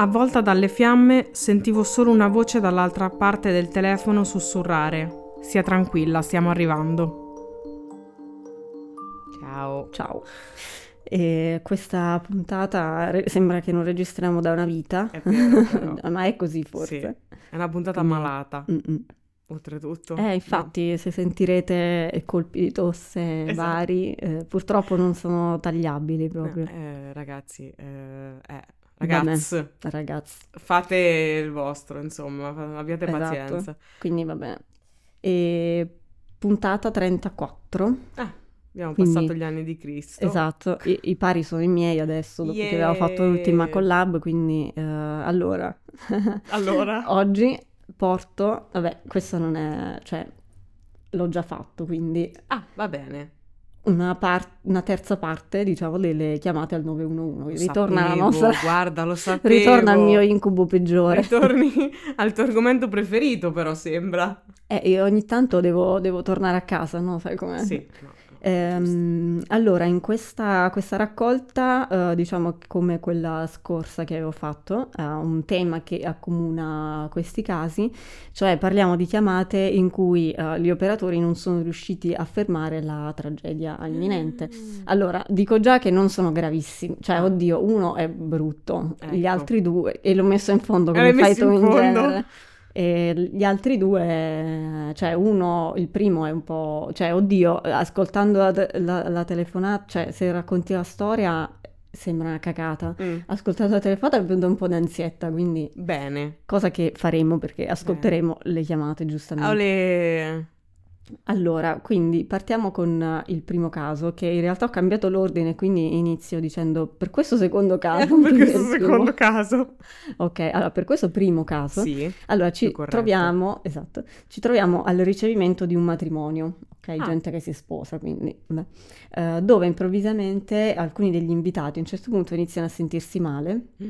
Avvolta dalle fiamme, sentivo solo una voce dall'altra parte del telefono sussurrare. Sia tranquilla, stiamo arrivando. Ciao. Ciao. E questa puntata sembra che non registriamo da una vita, È vero, ma è così forse. Sì, è una puntata Quindi- malata, Mm-mm. oltretutto. Eh, infatti, se sentirete colpi di tosse Esatto. vari, eh, purtroppo non sono tagliabili No, proprio. eh, ragazzi, eh, eh. Ragazzi, Ragazzi, fate il vostro, insomma, abbiate Esatto. pazienza. quindi va bene. E puntata 34. Ah, abbiamo Quindi- passato gli anni di Cristo. Esatto, I, i pari sono i miei adesso, dopo che avevo fatto Yeah. l'ultima collab, quindi eh, allora, Allora, oggi porto, vabbè, questo non è, cioè, l'ho già fatto, quindi ah, va bene. Una, par- una terza parte, diciamo, delle chiamate al 911. Lo Ritorna la sapevo, nostra, Guarda, lo sapevo. ritorna il mio incubo peggiore. Ritorni al tuo argomento preferito, però sembra. Eh, io ogni tanto devo, devo tornare a casa, no? Sai com'è? Sì. no. Ehm, allora, in questa, questa raccolta, eh, diciamo che come quella scorsa che avevo fatto, ha un tema che accomuna questi casi, cioè parliamo di chiamate in cui eh, gli operatori non sono riusciti a fermare la tragedia imminente. Allora, dico già che non sono gravissimi, cioè, Ah. oddio, uno è brutto, gli Ecco. altri due, e l'ho messo in fondo come l'hai fai tu in in genere. E gli altri due, cioè uno, il primo è un po', cioè oddio, ascoltando la, la- la telefonata, cioè se racconti la storia sembra una cacata. Mm, Ascoltando la telefonata mi è venuto un po' d'ansietta, quindi Bene. cosa che faremo perché ascolteremo le chiamate giustamente. Ole. Allora, quindi partiamo con eh, il primo caso, che in realtà ho cambiato l'ordine, quindi inizio dicendo per questo secondo caso. Per questo il primo- secondo caso. Ok, allora per questo primo caso, Sì. allora ci corretto. troviamo, esatto, ci troviamo al ricevimento di un matrimonio, ok, Ah. gente che si sposa, quindi, beh, eh, dove improvvisamente alcuni degli invitati a un certo punto iniziano a sentirsi male Mm.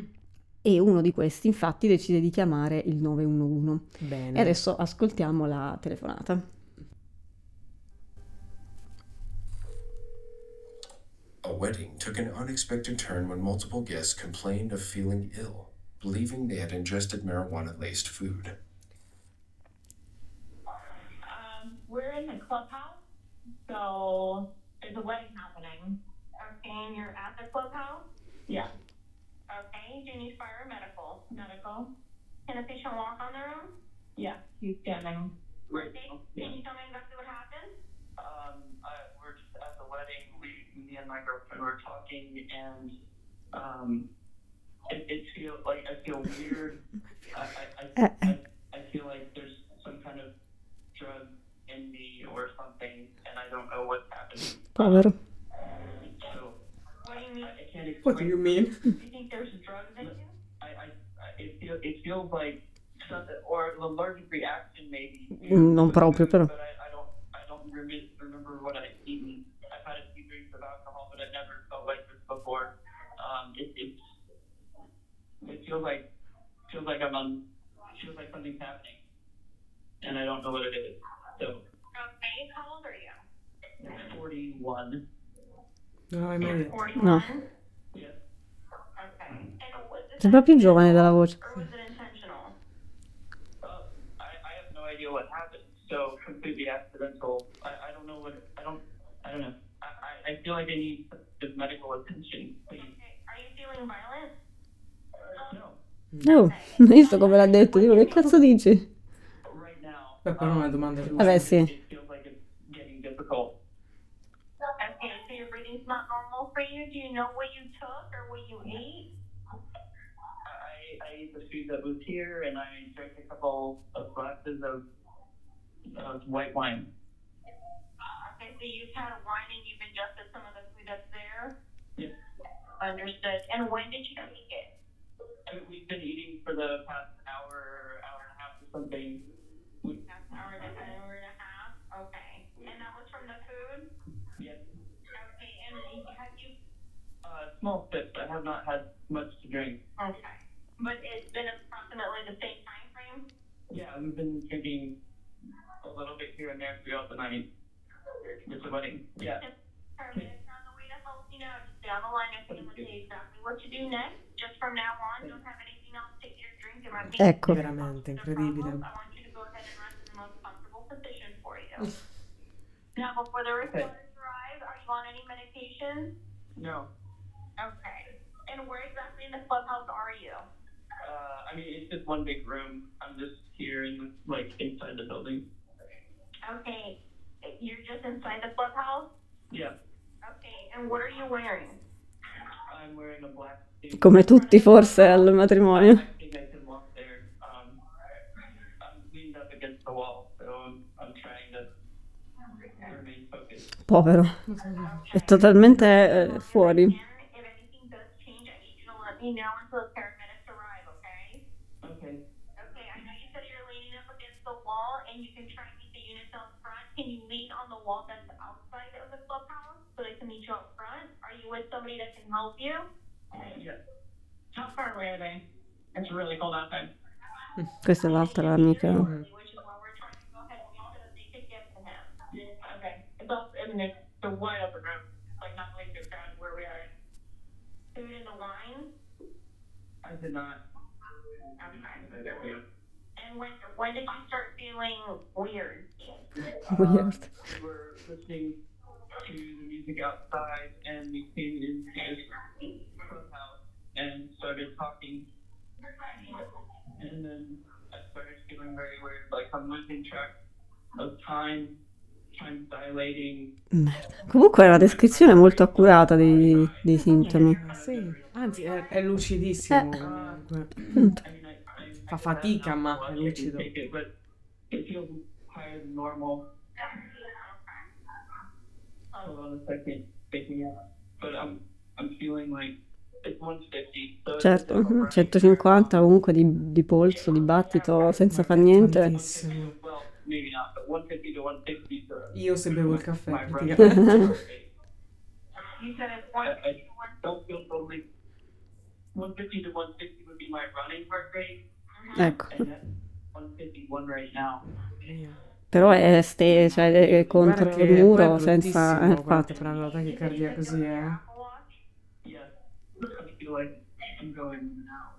e uno di questi infatti decide di chiamare il 911. Bene. E adesso ascoltiamo la telefonata. A wedding took an unexpected turn when multiple guests complained of feeling ill, believing they had ingested marijuana laced food. Um, we're in the clubhouse, so there's a wedding happening. Okay, and you're at the clubhouse? Yeah. Okay, do you need fire or medical? Medical. Can the patient walk on their own? Yeah, he's standing. Right. Okay, Can you tell me exactly what happened? Um, I, we're just at the wedding. We, me and my girlfriend were talking, and um, it, it feels like I feel weird. I, I, I, I, I feel like there's some kind of drug in me or something, and I don't know what's happening. Povero. So What do you mean? I, I can't explain. What do you mean? You think there's drugs in you? I, I, I it, feel, it feels like something, or an allergic reaction maybe. Mm, non proprio, però. But I, I don't, I don't remember what I've eaten. I've had a few drinks of alcohol, but I've never felt like this before. Um, it, it's, it feels like, feels like I'm on, feels like something's happening, and I don't know what it is. So, Okay, how old are you? 41. No, hai mai detto. 41? No. Yes. Okay. And was this Sembra più giovane dalla voce. or was it intentional? Uh, I, I have no idea what happened. So completely accidental. I, I don't know what I don't I don't know. I, I, I feel like I need the medical attention, please. Okay. Are you feeling violent? No. Oh, hai visto come l'ha detto? Dico, che cazzo dici? Right now. Beh, però um, una domanda giusta. Vabbè, sì. It feels like it's getting difficult. Okay, so your breathing's not normal for you. Do you know what you took or what you ate? I, I ate the food that was here and I drank a couple of glasses of, of white wine. Okay, so you've had wine and you've ingested some of the food that's there? Yes. Understood. And when did you take it? We've been eating for the past hour, hour and a half or something. We, an hour to an hour and a half? Okay. And that was from the food? yes. Okay, and have you, Uh, small sips. I have not had much to drink. okay. But it's been approximately the same time frame? Yeah, we've been drinking a little bit here and there throughout the night. It's a wedding. Yeah. On the way to help you just stay the line. I'm going to tell you exactly what to do next. Just from now on, don't have anything else take your drink and my Ecco. Veramente incredibile. I want you to go ahead and rest in the most comfortable position for you. now, before the reporters arrive, are you on any medication? No. Okay. And where exactly in the clubhouse are you? Uh, I mean, it's just one big room. I'm just here in like inside the building. Okay. You're just inside the clubhouse? Yeah. Okay. And what are you wearing? I'm wearing a black suit. Come tutti forse al matrimonio. I think I can walk there. Um, I'm leaned up against the wall, so I'm, I'm trying to remain focused. Povero. È totalmente eh, fuori. Again, if anything does change, I need you to let me know until the with somebody that can help you? Yeah. How far away are they? It's really cold outside. Questa è l'altra amica. Which is why we're trying to go ahead and make sure that they can get to him. Okay. It's all, I the wide open room. Like, not like too crowded where we are. Food in the wine. I did not. Okay. And when when did you start feeling weird? Weird. Uh, we were listening to the music outside, and we came into the clubhouse and started talking. And then I started feeling very weird, like I'm losing track of time, time's dilating. Merda. Comunque è una descrizione molto accurata dei, dei sintomi. Sì, anzi è, è lucidissimo Eh. comunque. Fa fatica, ma è lucido. it feels higher than normal. Hold on a second, picking up. But I'm, I'm feeling like it's 150. So Certo, over mhm, right 150 comunque di, di polso, di battito, senza far niente. Tantissimo. Well, maybe not, but 150 to 160 is Io se bevo il caffè, praticamente. You said don't feel totally. 150 to 160 would be my running heart rate, Ecco, and that's 151 right now. Però è, ste, cioè, è contro il muro, è senza... eh, infatti. ti prende la tachicardia così, eh. And out.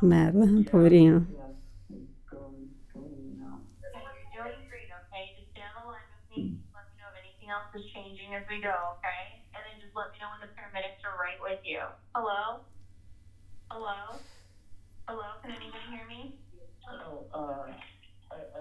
Merda, poverino. As we go, okay? And then just let me know when the paramedics are right with you. Hello? Hello? Hello? Can anybody hear me? Oh, uh,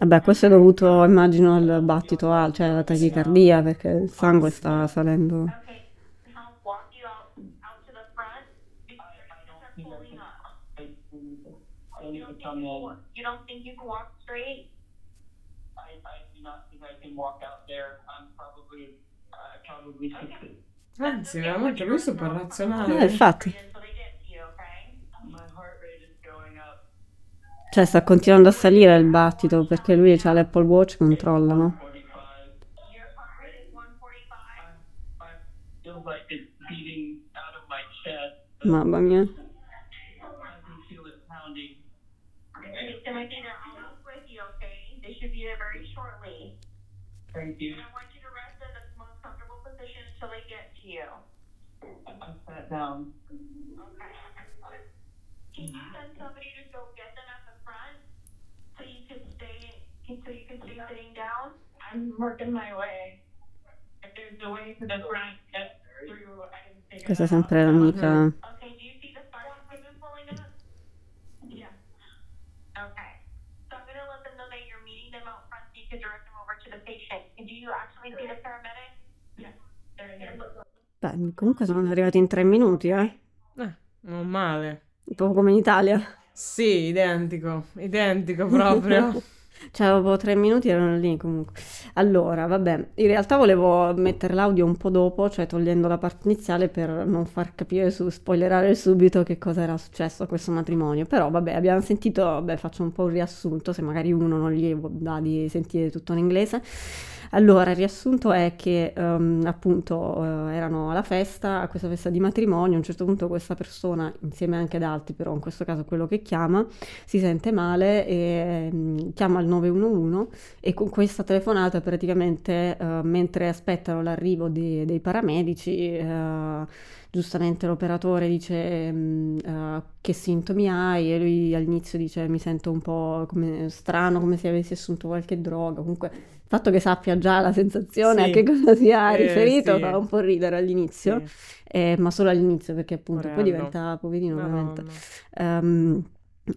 Vabbè, questo è dovuto, immagino, al battito alto, cioè alla tachicardia, perché il sangue sta salendo. You don't think You even don't, come think you, in. can, you don't think you can walk straight? I, I do not think I can walk out there. I'm probably, I probably should. Anzi, veramente lui è super Eh, razionale. infatti. Until they get to you, okay? My heart rate is going up. Cioè, sta continuando a salire il battito, perché lui ha l'Apple Watch, controlla, no? 45. Your heart rate is 145. I, I feel like it's beating out of my chest. Mamma mia. Thank you. And I want you to rest in the most comfortable position until they get to you. I, I sat down. Okay. Can you send somebody to go get them at the front so you can stay so sitting down? I'm working my way. If there's a way to the front, that's through. I can figure Questa è sempre l'amica. Okay, do you see the fire equipment pulling up? Yeah. Okay. So I'm gonna let them know that you're meeting them out front so you can direct them over to the patient. And do you actually see the paramedic? Yeah. They're here. Beh, comunque sono arrivati in tre minuti, eh? Eh, non male. Un po' come in Italia. Sì, identico, identico proprio. Cioè, dopo tre minuti erano lì comunque. Allora, vabbè, in realtà volevo mettere l'audio un po' dopo, cioè togliendo la parte iniziale per non far capire, su, spoilerare subito che cosa era successo a questo matrimonio. Però, vabbè, abbiamo sentito, vabbè, faccio un po' un riassunto, se magari uno non gli dà di sentire tutto in inglese. Allora, il riassunto è che um, appunto uh, erano alla festa, a questa festa di matrimonio, a un certo punto questa persona, insieme anche ad altri, però in questo caso quello che chiama, si sente male e um, chiama il 911 e con questa telefonata praticamente uh, mentre aspettano l'arrivo di, dei paramedici uh, giustamente l'operatore dice uh, che sintomi hai e lui all'inizio dice mi sento un po' come strano, come se avessi assunto qualche droga, comunque il fatto che sappia già la sensazione sì. a che cosa sia eh, riferito sì. fa un po' ridere all'inizio, sì. eh, ma solo all'inizio perché appunto Morello. poi diventa poverino ovviamente. Um,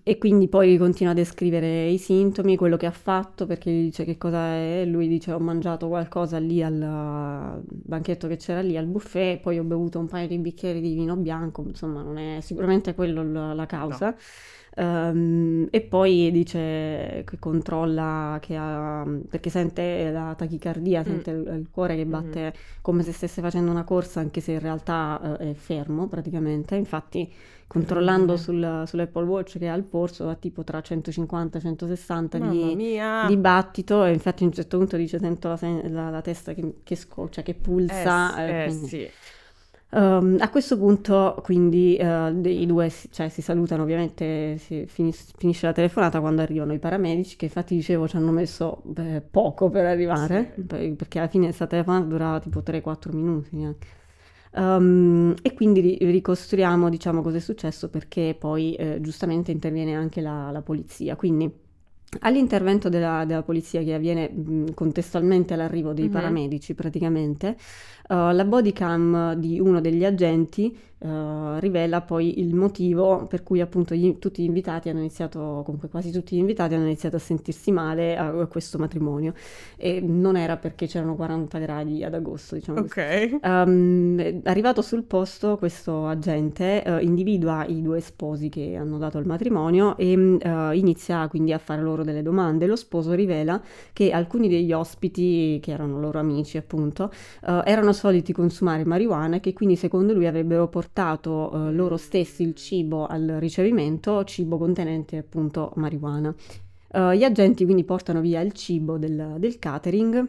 e quindi poi continua a descrivere i sintomi, quello che ha fatto, perché gli dice che cosa è. Lui dice ho mangiato qualcosa lì al banchetto che c'era lì al buffet, poi ho bevuto un paio di bicchieri di vino bianco, insomma non è sicuramente quello la, causa. No. Um, e poi dice che controlla che ha, perché sente la tachicardia, mm. sente il, il, cuore che batte mm. come se stesse facendo una corsa, anche se in realtà uh, è fermo praticamente. Infatti, controllando sul, sull'Apple Watch che ha il polso va tipo tra 150 e 160 di, di, battito. E infatti, a un certo punto dice: Sento la, la, la testa che, che scoccia, che pulsa. Eh, eh, sì. Um, a questo punto quindi uh, i due cioè, si salutano ovviamente, si finis- finisce la telefonata quando arrivano i paramedici che infatti dicevo ci hanno messo beh, poco per arrivare sì. perché alla fine questa telefonata durava tipo 3-4 minuti neanche. Um, e quindi ri- ricostruiamo diciamo cosa è successo perché poi eh, giustamente interviene anche la, la polizia. Quindi all'intervento della, della, polizia che avviene mh, contestualmente all'arrivo dei mm-hmm. paramedici praticamente, uh, la body cam di uno degli agenti uh, rivela poi il motivo per cui appunto gli, tutti gli invitati hanno iniziato, comunque quasi tutti gli invitati hanno iniziato a sentirsi male a, a questo matrimonio e non era perché c'erano 40 gradi ad agosto, diciamo Ok. Um, arrivato sul posto questo agente uh, individua i due sposi che hanno dato il matrimonio e uh, inizia quindi a fare loro delle domande. Lo sposo rivela che alcuni degli ospiti, che erano loro amici appunto, erano soliti consumare marijuana e che quindi secondo lui avrebbero portato eh, loro stessi il cibo al ricevimento, cibo contenente appunto marijuana. Uh, gli agenti quindi portano via il cibo del, del catering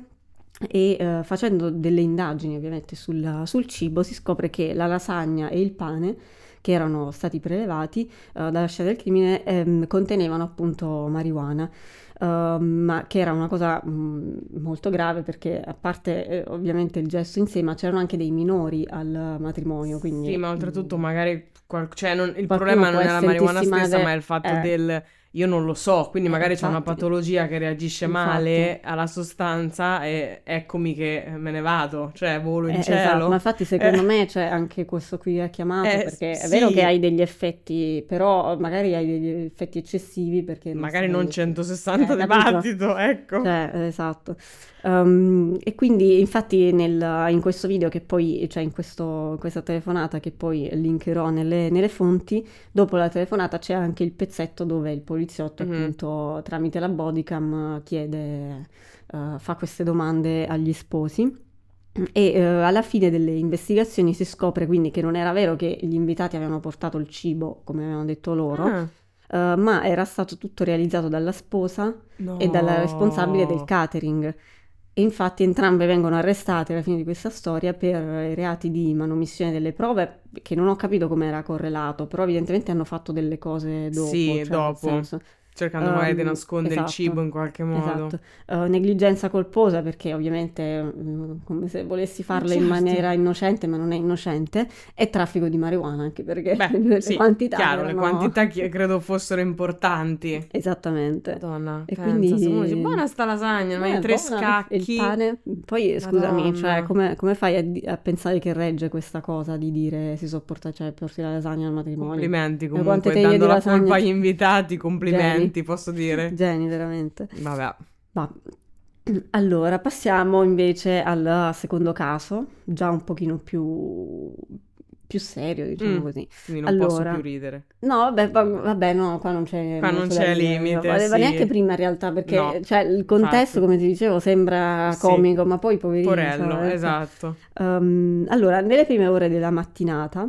e uh, facendo delle indagini ovviamente sul, sul, cibo si scopre che la lasagna e il pane che erano stati prelevati uh, dalla scena del crimine ehm, contenevano appunto marijuana. Uh, ma che era una cosa mh, mm, molto grave perché a parte eh, ovviamente il gesto in sé, ma c'erano anche dei minori al matrimonio. Quindi, sì, ma oltretutto magari qual- cioè non, il problema non è la marijuana stessa, ma è il fatto eh. del io non lo so, quindi magari eh, c'è una patologia che reagisce infatti. male alla sostanza e eccomi che me ne vado, cioè volo in eh, cielo. Esatto, ma infatti secondo eh. me c'è anche questo qui ha chiamato eh, perché sì. è vero che hai degli effetti, però magari hai degli effetti eccessivi perché... Non magari non 160 eh, di battito, ecco. Cioè, esatto. Um, e quindi infatti nel, in questo video che poi, cioè in questo, questa telefonata che poi linkerò nelle, nelle, fonti, dopo la telefonata c'è anche il pezzetto dove il poliziotto mm-hmm. appunto tramite la bodycam chiede, uh, fa queste domande agli sposi. E uh, alla fine delle investigazioni si scopre quindi che non era vero che gli invitati avevano portato il cibo, come avevano detto loro, ah. uh, ma era stato tutto realizzato dalla sposa no. e dalla responsabile del catering. E infatti entrambe vengono arrestate alla fine di questa storia per i reati di manomissione delle prove, che non ho capito come era correlato, però evidentemente hanno fatto delle cose dopo. Sì, cioè dopo. Cercando um, magari di nascondere esatto, il cibo in qualche modo. Esatto. Uh, negligenza colposa perché ovviamente uh, come se volessi farla certo. in maniera innocente ma non è innocente e traffico di marijuana anche perché Beh, le sì, quantità chiaro, erano... le quantità credo fossero importanti. Esattamente. Madonna, e pensa, quindi... se uno dice buona sta lasagna, ma i tre scacchi. Il pane. Poi scusami, cioè, come, come, fai a, a, pensare che regge questa cosa di dire si sopporta, cioè porti la lasagna al matrimonio? Complimenti comunque, dando la colpa agli invitati, complimenti. Geni. posso dire. Geni, veramente. Vabbè. Va. Allora, passiamo invece al secondo caso, già un pochino più più serio, diciamo Mm. così. Quindi non posso Allora, più ridere. No, vabbè, va- vabbè, no, qua non c'è Qua non c'è limite, non valeva sì. neanche prima in realtà, perché No, cioè, il contesto, infatti. come ti dicevo, sembra Sì. comico, ma poi poverino. Porello, cioè, esatto. Ehm, allora, nelle prime ore della mattinata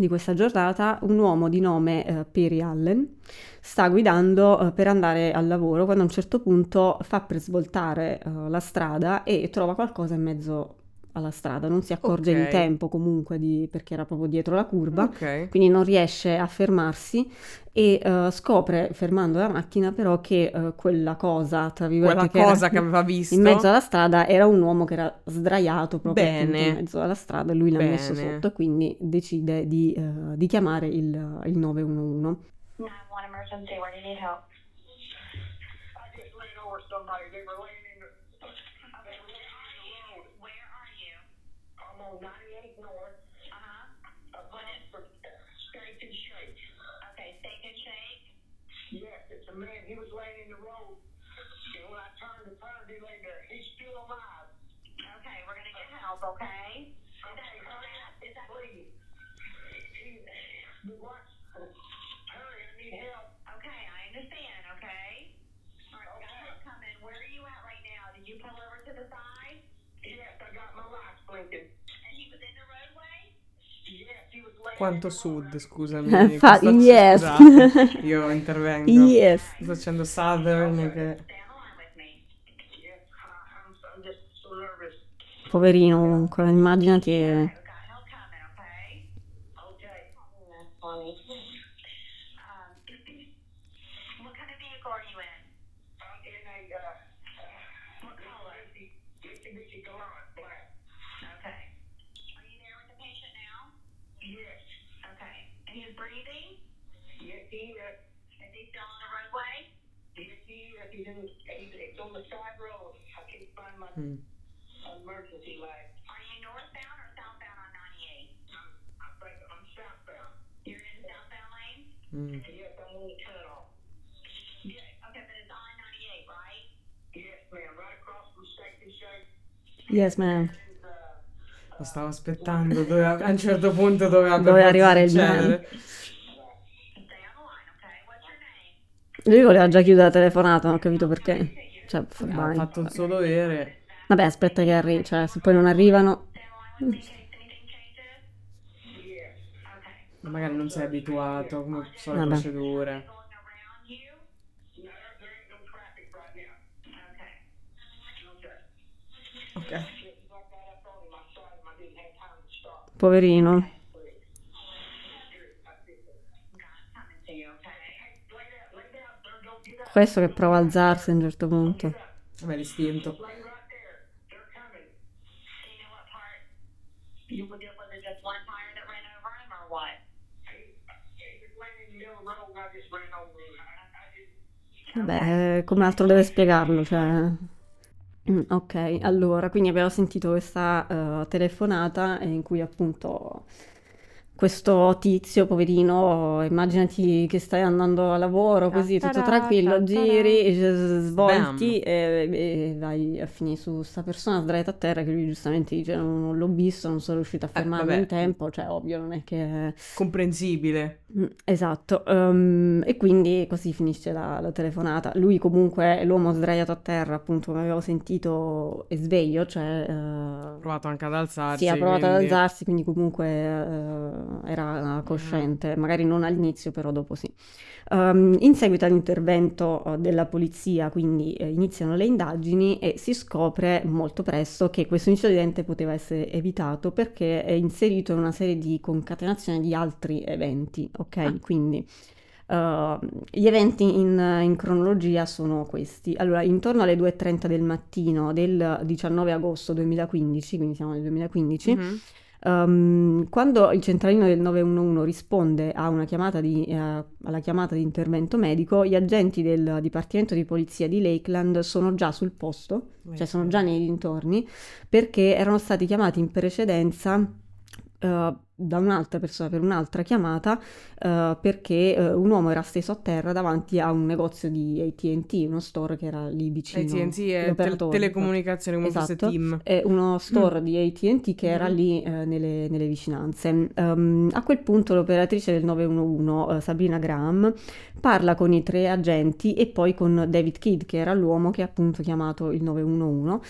di questa giornata, un uomo di nome eh, Perry Allen sta guidando eh, per andare al lavoro quando a un certo punto fa per svoltare eh, la strada e trova qualcosa in mezzo alla strada. Non si accorge in Ok. tempo comunque di- perché era proprio dietro la curva Ok. quindi non riesce a fermarsi e eh, scopre, fermando la macchina, però che eh, quella cosa, tra virgolette, Quella che era cosa che aveva visto. in mezzo alla strada era un uomo che era sdraiato proprio in mezzo alla strada e lui l'ha messo Bene. sotto e quindi decide di, eh, di chiamare il, il 911. 911 emergency, where do you need help? I just ran over somebody. They were laying in the. They were laying on the road. Where are you? I'm on 98 North. Uh-huh. Across from Steak and Shake. Okay, steak and shake. Yes, it's a man. He was laying in the road. And when I turned and turned, he lay there. He's still alive. Okay, we're gonna get help, okay? Okay, hurry up, Is that please. He, need help. okay? I understand, okay? All right, got help coming. Where are you at right now? Did you pull over to the side? Yes, I got my lights blinking. And he was in the roadway? Yes, he was laying Quanto sud, scusami. Fa- Sto- yes. scusate, io intervengo. Yes. Sto facendo southern che... Stay on the line with me. Yes, I, I'm, I'm just so nervous. Poverino comunque, immaginati. eh, Mm. Emergency light. Are you northbound or southbound on 98? I'm, I think I'm southbound. You're in southbound lane? Mm. Yes, I'm on the turnoff. Okay, but it's on 98, right? Yes, ma'am. Right across from Steak and Shake. Yes, man. And, uh, Lo stavo aspettando, doveva- a un certo punto doveva Doveva arrivare il name? Lui voleva già chiudere la telefonata, non ho capito perché. Cioè, Ha fatto il suo dovere. Vabbè, aspetta che arrivi, cioè, se poi non arrivano... Ma Magari non sei abituato, come sono le Vabbè. procedure. Ok. Poverino. Questo che prova a alzarsi a un certo punto. Vabbè, l'istinto. Lay right there. They're coming. Do you know what part? You was it just one tire that ran over him or what? Vabbè, come altro deve spiegarlo, cioè... Mm, Ok, allora, quindi abbiamo sentito questa eh, telefonata in cui appunto questo tizio, poverino, immaginati che stai andando a lavoro così, tutto tranquillo, giri, eh, svolti e, e vai a finire su sta persona sdraiata a terra che lui giustamente dice non, non l'ho visto, non sono riuscito a fermarmi vabbè. in tempo, cioè ovvio non è che... Comprensibile. Mm, Esatto, ehm, e quindi così finisce la, la telefonata. Lui comunque, l'uomo sdraiato a terra, appunto, come avevo sentito, è sveglio, cioè eh, Ha provato anche ad alzarsi. sì, ha provato ad quindi- alzarsi, quindi comunque eh, era cosciente, magari non all'inizio, però dopo sì. Ehm, in seguito all'intervento eh, della polizia, quindi eh, iniziano le indagini e si scopre molto presto che questo incidente poteva essere evitato perché è inserito in una serie di concatenazione di altri eventi, ok? Ah. Quindi eh, gli eventi in, in cronologia sono questi. Allora, intorno alle 2.30 del mattino del 19 agosto 2015, quindi siamo nel 2015, Mhm. Ehm, quando il centralino del 911 risponde a una chiamata di, eh, alla chiamata di intervento medico, gli agenti del Dipartimento di Polizia di Lakeland sono già sul posto, cioè sono già nei dintorni, perché erano stati chiamati in precedenza eh, da un'altra persona per un'altra chiamata uh, perché uh, un uomo era steso a terra davanti a un negozio di AT&T, uno store che era lì vicino. AT&T è te- telecomunicazioni come esatto, fosse Team. È uno store mm. di AT&T che era mm. lì nelle, nelle, vicinanze. Um, a quel punto l'operatrice del 911, Sabrina Graham, parla con i tre agenti e poi con David Kidd, che era l'uomo che ha appunto chiamato il 911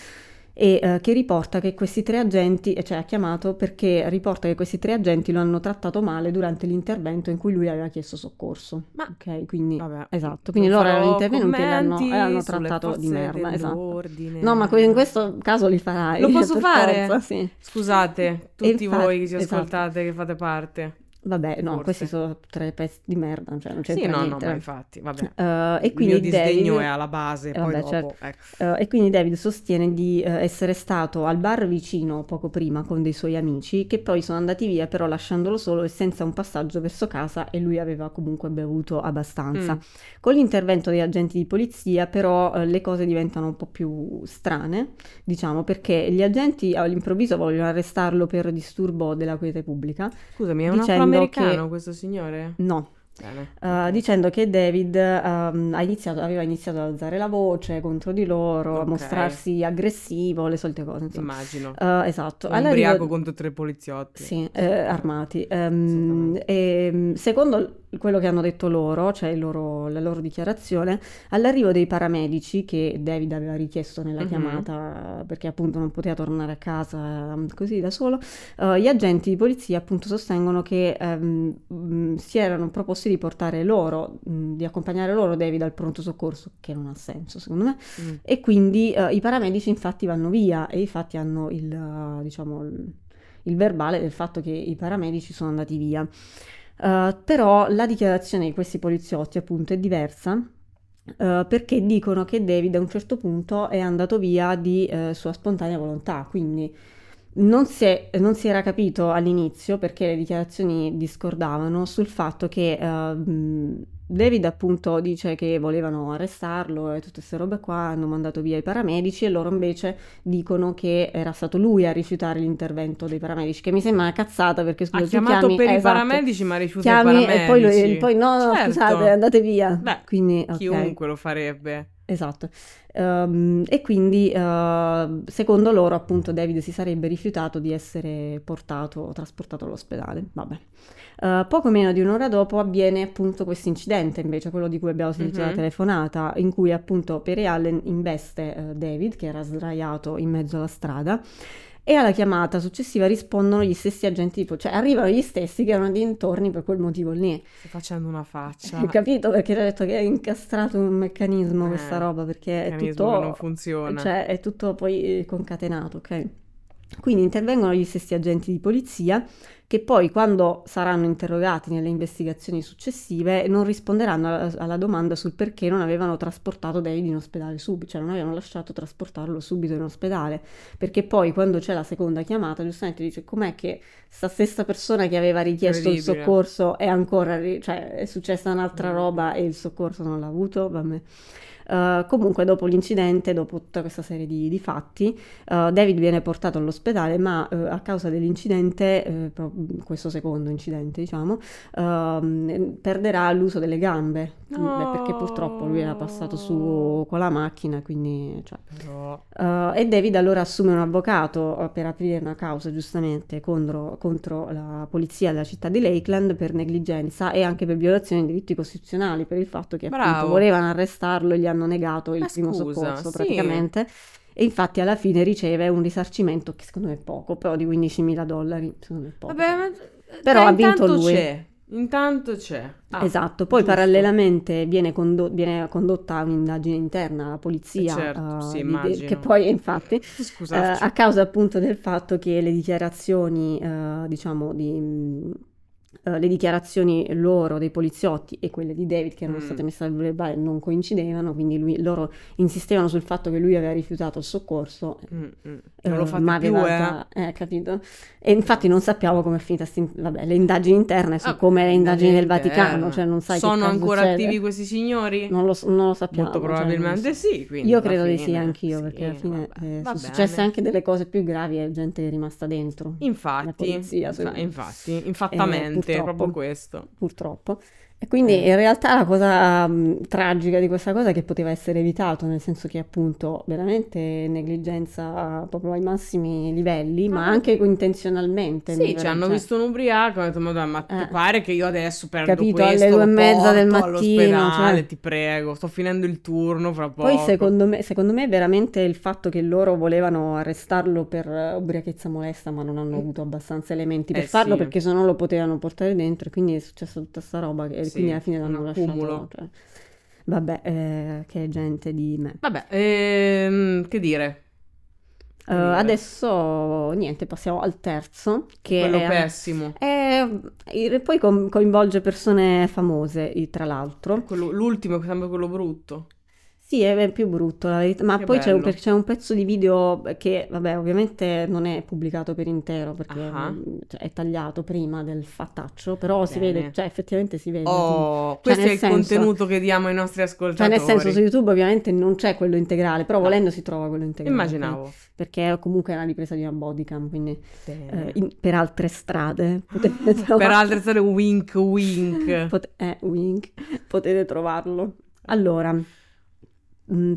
e eh, che riporta che questi tre agenti, cioè ha chiamato perché riporta che questi tre agenti lo hanno trattato male durante l'intervento in cui lui aveva chiesto soccorso. Ma ok, quindi vabbè, esatto, quindi loro erano intervenuti e l'hanno, e l'hanno trattato di merda, esatto. No, ma in questo caso li farai. Lo posso fare? Forza, sì. Scusate, tutti infatti, voi che ci esatto. ascoltate, esatto. che fate parte. Vabbè, no, Forse. questi sono tre pezzi di merda, cioè non c'entra sì, no, niente. no, ma infatti, vabbè. Uh, e quindi Il mio disdegno David... è alla base, eh, poi vabbè, dopo, certo. ecco. uh, e quindi David sostiene di uh, essere stato al bar vicino poco prima con dei suoi amici, che poi sono andati via però lasciandolo solo e senza un passaggio verso casa e lui aveva comunque bevuto abbastanza. Mm. Con l'intervento degli agenti di polizia però le cose diventano un po' più strane, diciamo, perché gli agenti all'improvviso vogliono arrestarlo per disturbo della quiete pubblica. Scusami, è una dicendo americano che... questo signore? No. Uh, dicendo che David um, iniziato, aveva iniziato ad alzare la voce contro di loro, okay. a mostrarsi aggressivo, le solite cose. Insomma. Immagino. Uh, esatto. Un ubriaco contro tre poliziotti. Sì, eh, armati. Um, e, secondo quello che hanno detto loro, cioè loro, la loro dichiarazione, all'arrivo dei paramedici che David aveva richiesto nella uh-huh. chiamata perché appunto non poteva tornare a casa um, così da solo, uh, gli agenti di polizia appunto sostengono che um, si erano proposti di portare loro, um, di accompagnare loro David al pronto soccorso, che non ha senso secondo me, mm. e quindi uh, i paramedici infatti vanno via e infatti hanno il, uh, diciamo, il, il verbale del fatto che i paramedici sono andati via. Uh, però la dichiarazione di questi poliziotti appunto è diversa uh, perché dicono che David a un certo punto è andato via di uh, sua spontanea volontà, quindi non si, è, non si, era capito all'inizio perché le dichiarazioni discordavano sul fatto che David appunto dice che volevano arrestarlo e tutte queste robe qua, hanno mandato via i paramedici e loro invece dicono che era stato lui a rifiutare l'intervento dei paramedici, che mi sembra una cazzata perché scusa, ha chiamato chiami, per esatto, i paramedici ma rifiuta chiami i paramedici. E poi, poi no, certo. scusate, andate via. Beh, quindi, okay. chiunque lo farebbe. Esatto. Um, e quindi uh, secondo loro appunto David si sarebbe rifiutato di essere portato o trasportato all'ospedale. Vabbè. Uh, poco meno di un'ora dopo avviene appunto questo incidente, invece quello di cui abbiamo sentito mm-hmm. la telefonata, in cui appunto Perry Allen investe uh, David, che era sdraiato in mezzo alla strada, e alla chiamata successiva rispondono gli stessi agenti, tipo, cioè arrivano gli stessi che erano dintorni per quel motivo lì. Stai facendo una faccia. Hai capito? Perché ti ho detto che è incastrato un meccanismo eh, questa roba, perché è tutto... non funziona. Cioè è tutto poi concatenato, ok? Quindi intervengono gli stessi agenti di polizia che poi quando saranno interrogati nelle investigazioni successive non risponderanno alla, alla, domanda sul perché non avevano trasportato David in ospedale subito, cioè non avevano lasciato trasportarlo subito in ospedale, perché poi quando c'è la seconda chiamata giustamente dice com'è che sta stessa persona che aveva richiesto il soccorso è ancora, cioè è successa un'altra roba e il soccorso non l'ha avuto, vabbè. Uh, comunque dopo l'incidente, dopo tutta questa serie di, di fatti, uh, David viene portato all'ospedale, ma uh, a causa dell'incidente, questo secondo incidente diciamo, ehm, perderà l'uso delle gambe, no. Beh, perché purtroppo lui era passato su con la macchina, quindi... Cioè, no. e David allora assume un avvocato per aprire una causa giustamente contro, contro la polizia della città di Lakeland per negligenza e anche per violazione dei diritti costituzionali, per il fatto che appunto volevano arrestarlo e gli hanno hanno negato il Ma primo scusa, soccorso sì. praticamente. E infatti alla fine riceve un risarcimento che secondo me è poco, però di 15.000 dollari, secondo me è poco. Vabbè, ma... Però ha vinto lui. C'è. Intanto c'è. Ah, esatto, poi giusto. parallelamente viene, condo- viene, condotta un'indagine interna alla polizia, eh certo, uh, sì, di- che poi infatti, uh, a causa appunto del fatto che le dichiarazioni, uh, diciamo, di Uh, le dichiarazioni loro dei poliziotti e quelle di David che erano Mm. state messe al verbale non coincidevano, quindi lui- loro insistevano sul fatto che lui aveva rifiutato il soccorso. Mm, mm. eh, Non lo fate ma più, aveva eh. eh, capito? E infatti non sappiamo come è finita sti- vabbè, le indagini interne su Vabbè, come le indagini del. Vaticano, cioè non sai Sono ancora succede. attivi questi signori? Non lo, non lo sappiamo. Molto cioè, probabilmente so. sì. Io credo di sì, fine- anch'io, sì, perché alla fine vabbè, eh, va sono successe anche delle cose più gravi e gente è rimasta dentro. La Infatti, polizia, infa- infatti, infattamente, purtroppo. proprio questo. purtroppo. E quindi Eh. in realtà la cosa mh, tragica di questa cosa è che poteva essere evitato, nel senso che appunto veramente negligenza proprio ai massimi livelli, ma Ah. anche intenzionalmente. Sì, ci pare, hanno cioè. visto un ubriaco, ho detto, "Madonna, ma ti Eh. pare che io adesso perdo Capito, alle questo, due e mezza del mattino, all'ospedale, cioè. ti prego, sto finendo il turno fra poco. Poi secondo me, secondo me veramente il fatto che loro volevano arrestarlo per eh, ubriachezza molesta, ma non hanno avuto abbastanza elementi per Eh, farlo sì. perché sennò lo potevano portare dentro e quindi è successa tutta sta roba e Sì, quindi alla fine l'hanno lasciato. cioè. Vabbè, eh, che gente di me. Vabbè, ehm, che dire, dire. adesso niente, passiamo al terzo, che quello è, pessimo. è- e poi coinvolge persone famose, tra l'altro. Quello- l'ultimo, sempre quello brutto. Sì, è è più brutto la verità, ma Che poi c'è un, c'è un pezzo di video che, vabbè, ovviamente non è pubblicato per intero perché mm, cioè, è tagliato prima del fattaccio, però si Bene. vede, cioè effettivamente si vede. Oh, Cioè, questo è il senso- contenuto che diamo ai nostri Cioè, ascoltatori. nel senso, su YouTube ovviamente non c'è quello integrale, però No. volendo si trova quello integrale. Immaginavo. Perché comunque è una ripresa di una bodycam, quindi eh, in- per altre strade potete Per altre storie, wink wink. Pot- eh, wink, potete trovarlo. Allora,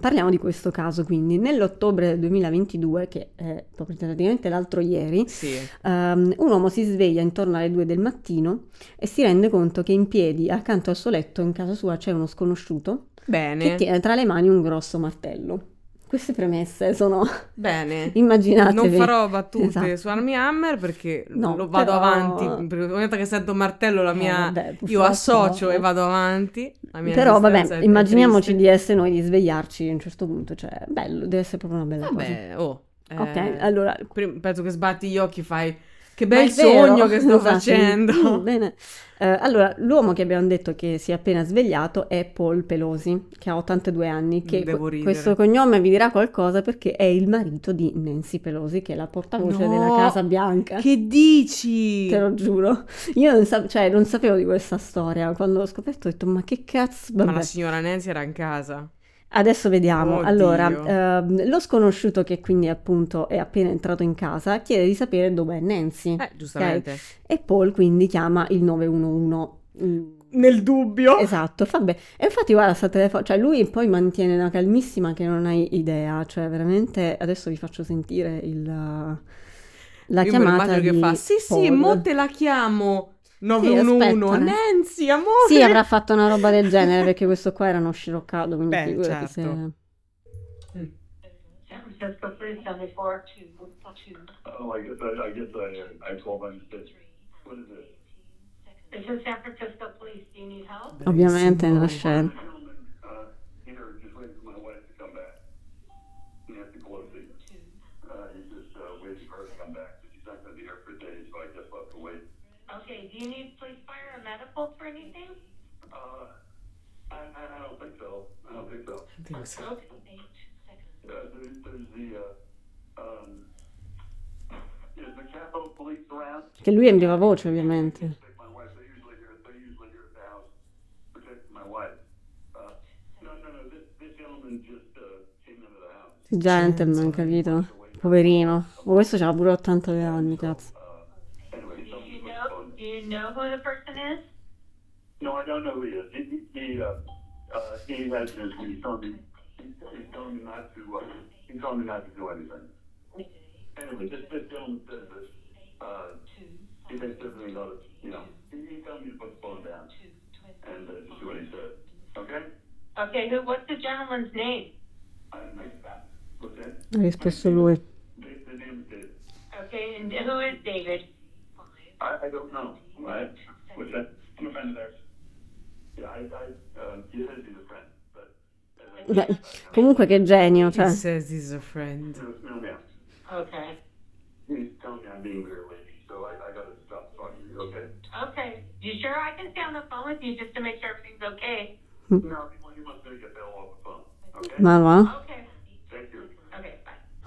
parliamo di questo caso quindi. Nell'ottobre del 2022, che è praticamente l'altro ieri, Sì. ehm, un uomo si sveglia intorno alle 2 del mattino e si rende conto che in piedi accanto al suo letto in casa sua c'è uno sconosciuto che Bene. tiene tra le mani un grosso martello. Queste premesse sono, Bene. immaginatevi. Non farò battute Esatto. su Army Hammer perché No, lo vado però- avanti. Ogni volta che sento martello, la Eh, mia... vabbè, io associo eh. e vado avanti. Però vabbè, immaginiamoci triste. di essere noi, di svegliarci a un certo punto, cioè bello, deve essere proprio una bella cosa. Vabbè, oh. Ok, eh, allora prim- penso che sbatti gli occhi fai... Che bel è vero, sogno che sto esatto. facendo. Mm, bene. Eh, allora, l'uomo che abbiamo detto che si è appena svegliato è Paul Pelosi, che ha 82 anni, che ridere. questo cognome vi dirà qualcosa perché è il marito di Nancy Pelosi, che è la portavoce No, della Casa Bianca. Che dici? Te lo giuro. Io non, sa- cioè, non sapevo di questa storia. Quando l'ho scoperto ho detto, ma che cazzo? Ma Vabbè. la signora Nancy era in casa. Adesso vediamo. Oddio. Allora, ehm, lo sconosciuto che quindi appunto è appena entrato in casa chiede di sapere dov'è Nancy. Eh, giustamente. E Paul quindi chiama il 911. Mm, Nel dubbio. Esatto, vabbè. E infatti guarda, sta telefono, cioè lui poi mantiene una calmissima che non hai idea, cioè veramente adesso vi faccio sentire il, la Io chiamata che fa, sì sì, Paul. mo te la chiamo. 911, aspetta. Nancy, amore. Sì, avrà fatto una roba del genere perché questo qua era uno sciroccato, quindi Beh, figurati certo. se... San Francisco Police 74 Oh, I guess I, I guess I, I called on this. What is it? This is San Francisco Police. Do you need help? Ovviamente nella scena. Waiting for to her to come back. She's not be here for days, so I to wait. Okay, do you need police, fire, or medical for anything? Uh, I, I, I don't think so. I don't think so. Okay. Uh, there's, there's the, uh, um, is the Capitol Police around? Che lui è in viva voce, ovviamente. Gentleman capito? Poverino. Ma questo c'ha pure 82 anni, cazzo. Do you know who the person is? No, I don't know who he is. He, he, he uh, uh, he has his. He's telling me. He's, he's telling me not to. Uh, he's telling me not to do anything. Anyway, this, this gentleman says that. Uh, he thinks everything ought to, you know. He, he told me to put the phone down and uh, just do what he said. Okay. Okay, who? What's the gentleman's name? I didn't make that. What's that? Ha risposto lui. The, the name is David. Okay, and who is David? I, I don't know. Right? What's that? I'm a friend of theirs. Yeah, I, I, um, he says he's a friend, but. Uh, Beh, comunque che genio, He says he's a friend. no, no, Okay. He's telling me I'm being very lazy, so I, I gotta stop talking to you, okay? Okay. You sure I can stay on the phone with you just to make sure everything's okay? No, you you must make a bill off the phone. Okay? Ma va? Okay.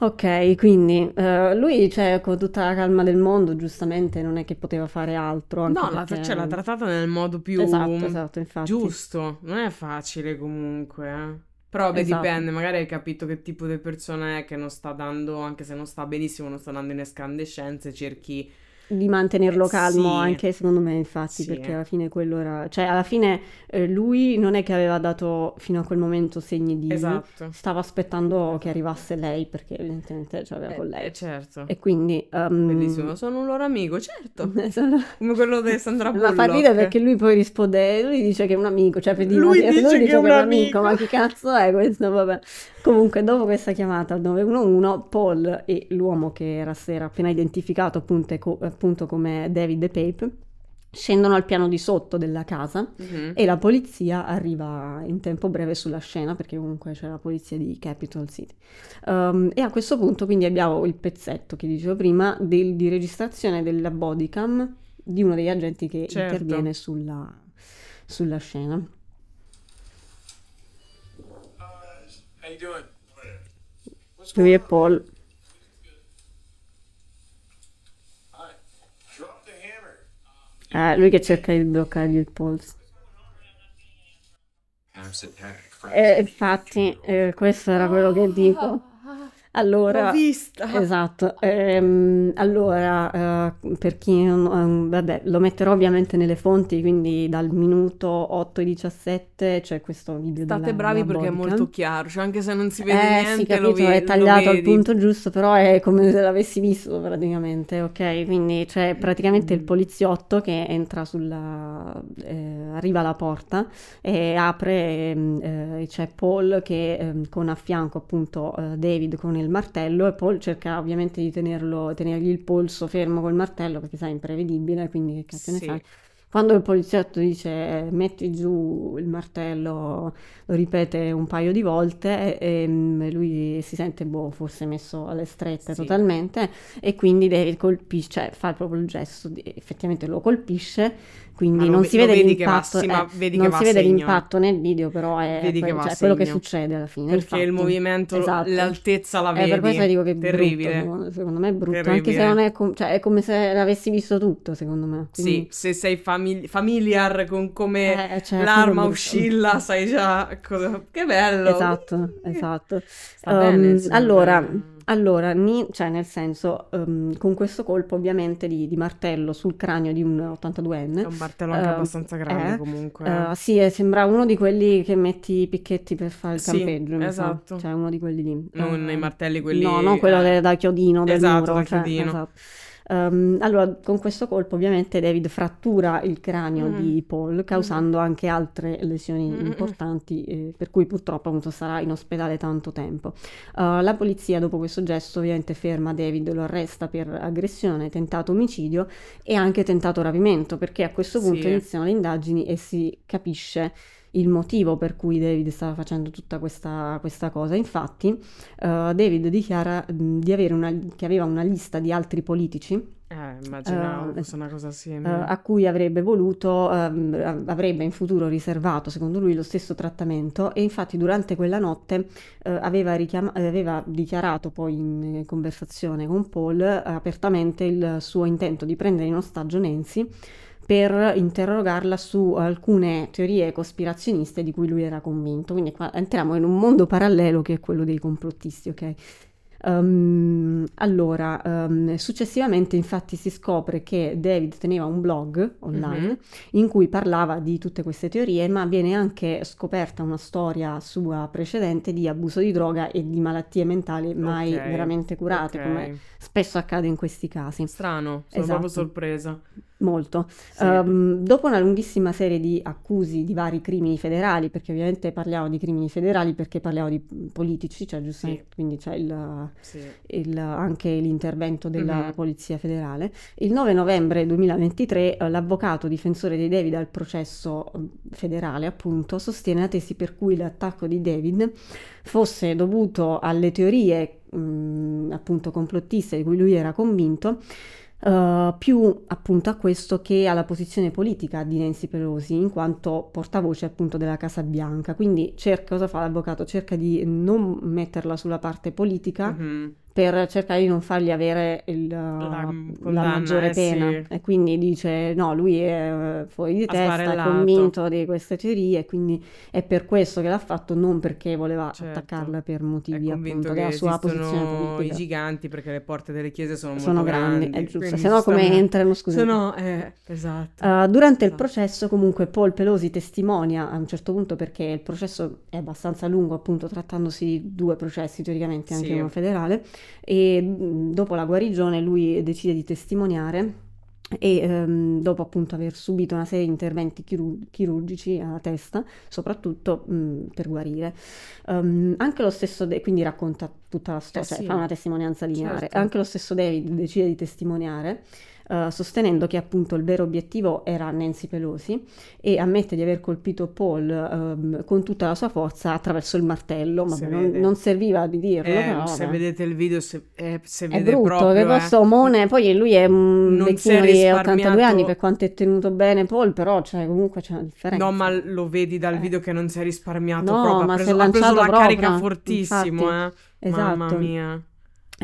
Okay. Ok, quindi eh, lui, cioè, con tutta la calma del mondo, giustamente non è che poteva fare altro. anche No, l'ha, perché- cioè, l'ha trattata nel modo più Esatto, esatto, infatti. giusto. Non è facile comunque. eh. Però beh, Esatto. dipende, magari hai capito che tipo di persona è che non sta dando, anche se non sta benissimo, non sta dando in escandescenze, cerchi... Di mantenerlo calmo Sì. anche secondo me, infatti, Sì. perché alla fine quello era... Cioè, alla fine eh, lui non è che aveva dato fino a quel momento segni di... Esatto. Stava aspettando che arrivasse lei, perché evidentemente ce l'aveva Eh, con lei. eh, certo. E quindi... ehm, Bellissimo, sono un loro amico, certo. sono- Come quello di Sandra Ma Bullock. fa ridere perché lui poi risponde, lui dice che è un amico, cioè per dire, Lui ma- dice che è un amico. ma chi cazzo è questo? Vabbè. Comunque, dopo questa chiamata al 911, Paul e l'uomo che era, si era appena identificato appunto, co- appunto come David Pape scendono al piano di sotto della casa Mhm. e la polizia arriva in tempo breve sulla scena perché comunque c'è la polizia di Capital City. Um, e a questo punto quindi abbiamo il pezzetto che dicevo prima del- di registrazione della bodycam di uno degli agenti che Certo. interviene sulla, sulla scena. Lui e? Paul. Eh, lui che cerca di bloccargli il polso. E infatti, eh, questo era quello che dico. Allora, L'ho vista. Esatto, ehm, allora eh, per chi non, ehm, vabbè, lo metterò ovviamente nelle fonti, quindi dal minuto 8 ai 17 c'è questo video State della, bravi della perché è bodycam. molto chiaro, cioè anche se non si vede Eh niente, sì, lo capito, ve- è lo tagliato al vedi. punto giusto, però è come se l'avessi visto praticamente, ok? Quindi c'è praticamente il poliziotto che entra sulla... eh, arriva alla porta e apre ehm, eh, e c'è Paul che ehm, con a fianco appunto eh, David con il martello e Paul cerca ovviamente di tenerlo, tenergli il polso fermo col martello perché sai, è imprevedibile, quindi che cazzo ne Sì. sai? Quando il poliziotto dice eh, metti giù il martello, lo ripete un paio di volte e, e, mm, lui si sente boh, forse messo alle strette Sì. totalmente e quindi colpisce, cioè fa proprio il gesto, di, effettivamente lo colpisce, quindi non ve- si vede che l'impatto, sì, ma eh, che non si vede l'impatto nel video, però è, Vedi che que- va a cioè, quello che succede alla fine. Perché il infatti. movimento, Esatto. l'altezza la Eh, vedi. per questo dico che è Terribile. brutto, secondo me è brutto, anche Terribile. se non è, com- cioè, è come se l'avessi visto tutto, secondo me. Sì, Quindi- se sei famili- familiar con come Eh, cioè, l'arma oscilla, sai già cosa... Che bello! Esatto, esatto. Um, sì, allora, eh. Allora, ni- cioè nel senso, um, con questo colpo ovviamente di, di martello sul cranio di un 82enne, È un martello anche eh, abbastanza grande eh, comunque. eh, sì, eh, sembra uno di quelli che metti i picchetti per fare il Sì, campeggio, esatto. Cioè uno di quelli lì. Non Eh, i martelli quelli... No, non quello eh, da chiodino del Esatto, muro, da cioè, chiodino. esatto. Ehm, allora, con questo colpo ovviamente David frattura il cranio Mm. di Paul, causando anche altre lesioni Mm, mm, mm. importanti, eh, per cui purtroppo appunto sarà in ospedale tanto tempo. Eh, la polizia dopo questo gesto ovviamente ferma David, lo arresta per aggressione, tentato omicidio e anche tentato rapimento, perché a questo punto Sì. iniziano le indagini e si capisce il motivo per cui David stava facendo tutta questa, questa cosa. Infatti, eh, David dichiara mh, di avere una, che aveva una lista di altri politici Eh, immaginavo Eh, fosse una cosa eh, simile. a cui avrebbe voluto, ehm, avrebbe in futuro riservato, secondo lui, lo stesso trattamento e infatti durante quella notte eh, aveva, eh, aveva dichiarato poi in eh, conversazione con Paul eh, apertamente il suo intento di prendere in ostaggio Nancy per interrogarla su alcune teorie cospirazioniste di cui lui era convinto. Quindi qua entriamo in un mondo parallelo che è quello dei complottisti, ok? Ehm, allora, ehm, successivamente infatti si scopre che David teneva un blog online Mhm. in cui parlava di tutte queste teorie, ma viene anche scoperta una storia sua precedente di abuso di droga e di malattie mentali mai Ok, veramente curate, ok. come spesso accade in questi casi. Strano, sono Esatto. proprio sorpresa. Molto. Sì. Ehm, dopo una lunghissima serie di accusi di vari crimini federali, perché ovviamente parliamo di crimini federali perché parliamo di politici, cioè giustamente, quindi c'è il, Sì. il- anche l'intervento della Mhm. Polizia Federale. Il 9 novembre 2023 eh, l'avvocato difensore di David al processo federale, appunto, sostiene la tesi per cui l'attacco di David fosse dovuto alle teorie mh, appunto complottiste di cui lui era convinto. Uh, più appunto a questo che alla posizione politica di Nancy Pelosi, in quanto portavoce appunto della Casa Bianca. Quindi cerca, cosa fa l'avvocato? Cerca di non metterla sulla parte politica. Mm-hmm per cercare di non fargli avere il, la, la, maggiore eh, pena. Sì. E quindi dice: No, lui è eh, fuori di testa, è convinto di queste teorie, quindi è per questo che l'ha fatto, non perché voleva certo. attaccarla per motivi appunto della sua posizione politica. i giganti perché le porte delle chiese sono, sono molto grandi. grandi. È giusto, se no come entrano, scusate. Se no, eh, esatto. Uh, durante esatto. il processo, comunque, Paul Pelosi testimonia a un certo punto perché il processo è abbastanza lungo, appunto, trattandosi di due processi, teoricamente anche sì. uno federale, e dopo la guarigione lui decide di testimoniare e ehm, dopo appunto aver subito una serie di interventi chirur- chirurgici alla testa, soprattutto mh, per guarire. Um, anche lo stesso, De- quindi racconta tutta la storia, eh cioè sì. fa una testimonianza lineare. Certo. Anche lo stesso David decide di testimoniare. Uh, sostenendo che appunto il vero obiettivo era Nancy Pelosi e ammette di aver colpito Paul uh, con tutta la sua forza attraverso il martello, ma non, non, serviva di dirlo. Eh, però, se vedete il video, se, eh, se è vede brutto, proprio, che eh. posso omone, poi lui è un vecchino di risparmiato- 82 anni per quanto è tenuto bene Paul, però cioè, comunque c'è una differenza. No, ma lo vedi dal Eh. video che non si è risparmiato No, proprio, ma ha preso, ha preso lanciato la carica proprio, fortissimo, infatti. eh. Mamma Esatto. mia.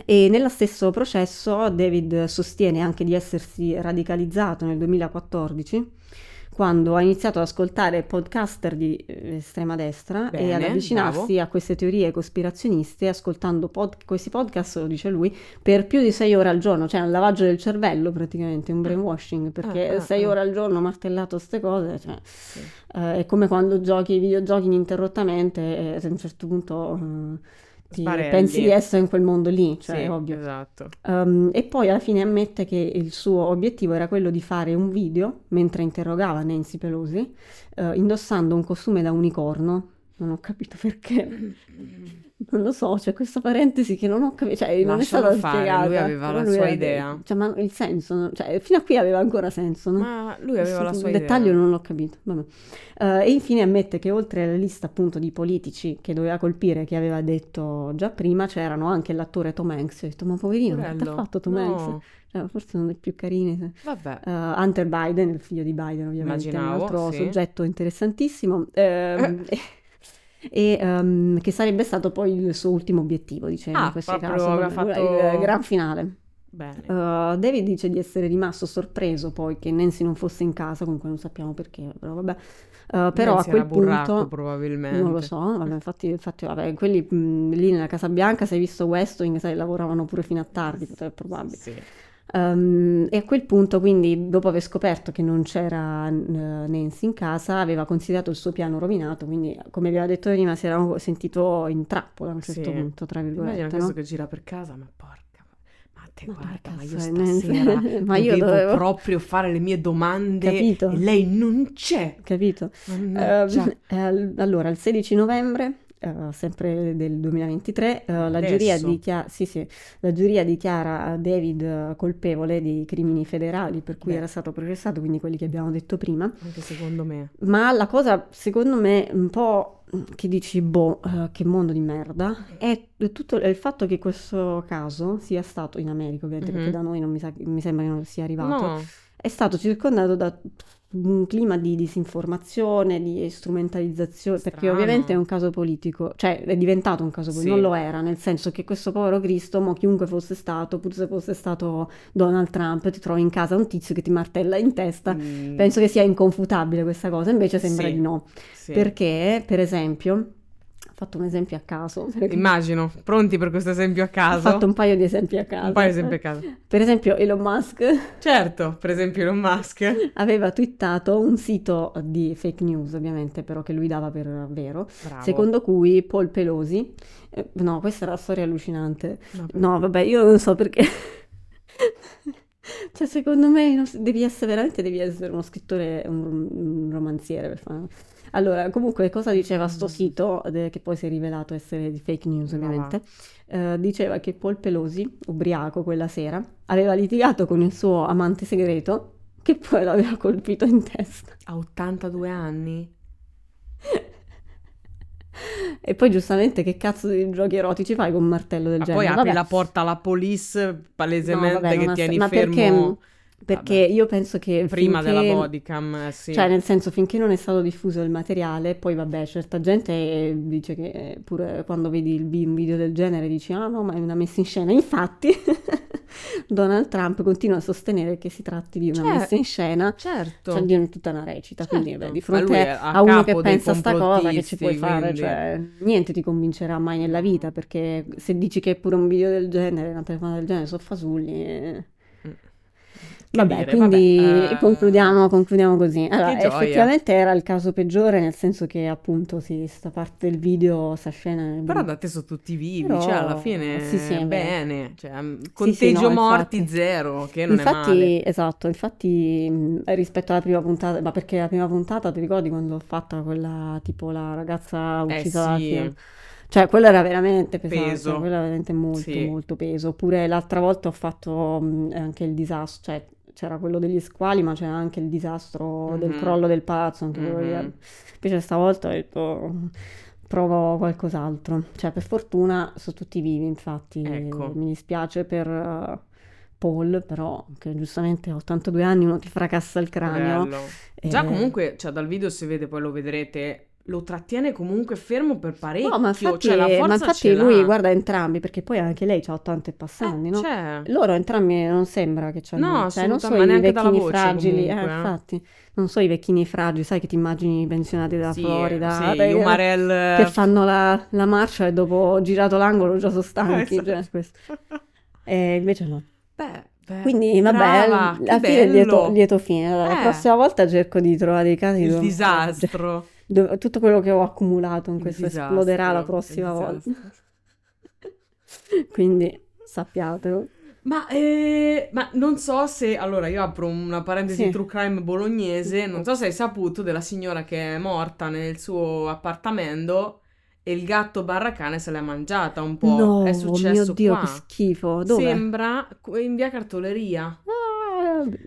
E nello stesso processo David sostiene anche di essersi radicalizzato nel 2014 quando ha iniziato ad ascoltare podcaster di eh, estrema destra e Bene, ad avvicinarsi bravo. a queste teorie cospirazioniste ascoltando pod- questi podcast, lo dice lui, per più di sei ore al giorno, cioè un lavaggio del cervello praticamente, un brainwashing, perché Ah, ah, sei ah. ore al giorno martellato queste cose, cioè, Sì. eh, è come quando giochi ai videogiochi ininterrottamente e a un certo punto... eh, ti Sbarelli. pensi di essere in quel mondo lì, cioè Sì, è ovvio. Esatto. Um, e poi alla fine ammette che il suo obiettivo era quello di fare un video mentre interrogava Nancy Pelosi, eh, indossando un costume da unicorno. Non ho capito perché. Non lo so, c'è questa parentesi che non ho capito, cioè non è stata fare, spiegata. lui aveva la lui sua aveva- idea. Cioè, ma il senso, cioè, fino a qui aveva ancora senso, no? Ma lui aveva la sua dettaglio idea. non l'ho capito. vabbè. Eh, e infine ammette che oltre alla lista appunto di politici che doveva colpire, che aveva detto già prima, c'erano anche l'attore Tom Hanks. Ho detto, ma poverino, che Porello. ha fatto Tom No. Hanks? Cioè, forse non è più carino. Vabbè. Eh, Hunter Biden, il figlio di Biden ovviamente, è un Immaginavo, altro sì. soggetto interessantissimo. ehm, E ehm, che sarebbe stato poi il suo ultimo obiettivo, diceva Ah, in questo caso, il- fatto- il gran finale. Bene. Uh, David dice di essere rimasto sorpreso poi che Nancy non fosse in casa, comunque non sappiamo perché, però vabbè. Uh, però Nancy a quel era burraco, punto probabilmente. non lo so, vabbè, infatti, infatti vabbè, quelli mh, lì nella Casa Bianca, se hai visto West Wing, sai, lavoravano pure fino a tardi, è probabile. Sì. Um, e a quel punto, quindi, dopo aver scoperto che non c'era Nancy in casa, aveva considerato il suo piano rovinato, quindi, come abbiamo detto prima, si era sentito in trappola a un certo Sì. punto, tra Immagina virgolette, questo no? che gira per casa, ma porca. Ma te Ma guarda, ma io stasera? Ma io dovevo dovevo- proprio fare le mie domande Capito? e lei non c'è. Capito? Eh, al- allora, il 16 novembre, eh, sempre del 2023, eh, la, giuria dichia- sì, sì, la giuria dichiara David eh, colpevole di crimini federali per cui Beh. era stato processato, quindi quelli che abbiamo detto prima. Anche secondo me. Ma la cosa, secondo me, un po' che dici, boh, eh, che mondo di merda, è tutto il fatto che questo caso sia stato in America, ovviamente, perché Mhm. da noi non mi, sa- mi sembra che non sia arrivato No, è stato circondato da un clima di disinformazione, di strumentalizzazione, perché Strano. ovviamente è un caso politico, cioè è diventato un caso politico, Sì. non lo era, nel senso che questo povero Cristo, mo chiunque fosse stato, pur se fosse stato Donald Trump, ti trovi in casa un tizio che ti martella in testa, mm, penso che sia inconfutabile questa cosa, invece sembra Sì. di no, sì. perché per esempio, fatto un esempio a caso, Immagino. Pronti per questo esempio a ho caso? fatto un paio di esempi a caso, Un paio di esempi a caso. per esempio Elon Musk Certo, per esempio Elon Musk. aveva twittato un sito di fake news, ovviamente, però che lui dava per vero, Bravo. secondo cui Paul Pelosi, eh, no, questa è una storia allucinante. No, No, vabbè, io non so perché. Cioè, secondo me devi essere veramente devi essere uno scrittore, un, un romanziere per fare. Allora, comunque, cosa diceva sto sito, eh, che poi si è rivelato essere di fake news, va. ovviamente? Eh, diceva che Paul Pelosi, ubriaco quella sera, aveva litigato con il suo amante segreto, che poi l'aveva colpito in testa. Ha 82 anni? E poi giustamente che cazzo di giochi erotici fai con un martello del Ma genere? poi apri Vabbè. la porta alla police No, palesemente vabbè, non che tieni ma fermo perché, perché io penso che prima finché- della bodycam, eh, sì. Cioè, nel senso, finché non è stato diffuso il materiale, poi vabbè, certa gente eh, dice che eh, pure quando vedi il un video del genere dici, ah no, ma è una messa in scena. Infatti, Donald Trump continua a sostenere che si tratti di una Cioè, messa in scena, certo. cioè di tutta una recita. Quindi, Certo. beh, di fronte a a uno che pensa sta cosa, che ci puoi fare? quindi- Cioè, niente ti convincerà mai nella vita, perché se dici che è pure un video del genere, una telefonata del genere, sono fasulli. eh. Vabbè, dire, quindi vabbè, eh, concludiamo, concludiamo così. Allora, effettivamente era il caso peggiore, nel senso che appunto sì, sta parte del video, sta scena Però da te sono tutti vivi, Però- cioè alla fine sì, sì, bene, cioè, mm, Sì, conteggio sì, no, morti infatti. zero, che non è Infatti, esatto, infatti mh, rispetto alla prima puntata, ma perché la prima puntata ti ricordi quando l'ho fatta quella tipo la ragazza Eh uccisa dal sì, film? Cioè, quella era veramente pesante, Peso. quella era veramente molto, Sì. molto peso. Oppure l'altra volta ho fatto mh, anche il disastro, cioè c'era quello degli squali, ma c'era anche il disastro del Mhm. crollo del palazzo, anche quello lì. Mhm. Invece stavolta ho detto provo qualcos'altro. Cioè, per fortuna sono tutti vivi, infatti Ecco. mi dispiace per eh, Paul, però che giustamente a 82 anni uno ti fracassa il cranio. Bello. Già Eh, comunque, cioè dal video si vede, poi lo vedrete, lo trattiene comunque fermo per parecchio, No, ma infatti, cioè ma infatti lui guarda entrambi, perché poi anche lei ha 80 e passanti, Eh, no? cioè, Loro entrambi non sembra che c'hanno, No, cioè non so i vecchini voce fragili, eh, comunque, eh. infatti, non so i vecchini fragili, sai che ti immagini i pensionati della sì, Florida, sì, gli Umarell che fanno la, la marcia e dopo girato l'angolo già sono stanchi, Esatto. cioè. E invece no. Beh, beh, Quindi vabbè, brava, alla fine lieto, bello. lieto fine. Allora, La Eh. prossima volta cerco di trovare dei casi Il disastro. Dove- tutto quello che ho accumulato in Il questo disastro, esploderà la prossima volta. Quindi sappiatelo. Ma, eh, ma non so se, allora io apro una parentesi Sì. true crime bolognese, non so se hai saputo della signora che è morta nel suo appartamento e il gatto barra cane se l'è mangiata un po'. No, è mio successo Dio, qua. che schifo. Dove? Sembra in via Cartoleria.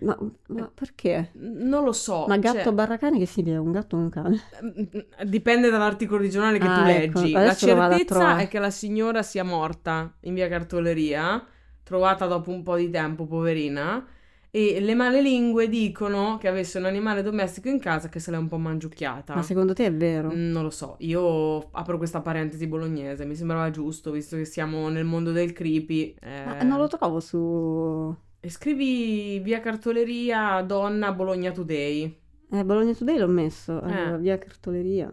Ma, ma perché? Non lo so. Ma gatto cioè, barra cane che si è un gatto o un cane? mm, dipende dall'articolo regionale che Ah, tu ecco, leggi. La adesso lo vado a certezza è che la signora sia morta in via Cartoleria, trovata dopo un po' di tempo, poverina. E le malelingue dicono che avesse un animale domestico in casa che se l'è un po' mangiucchiata. Ma secondo te è vero? Mm, Non lo so, io apro questa parentesi bolognese, mi sembrava giusto, visto che siamo nel mondo del creepy. Ma eh, non lo trovo su... e scrivi via Cartoleria donna Bologna Today. Eh, Bologna Today l'ho messo. Allora, Eh. via cartoleria.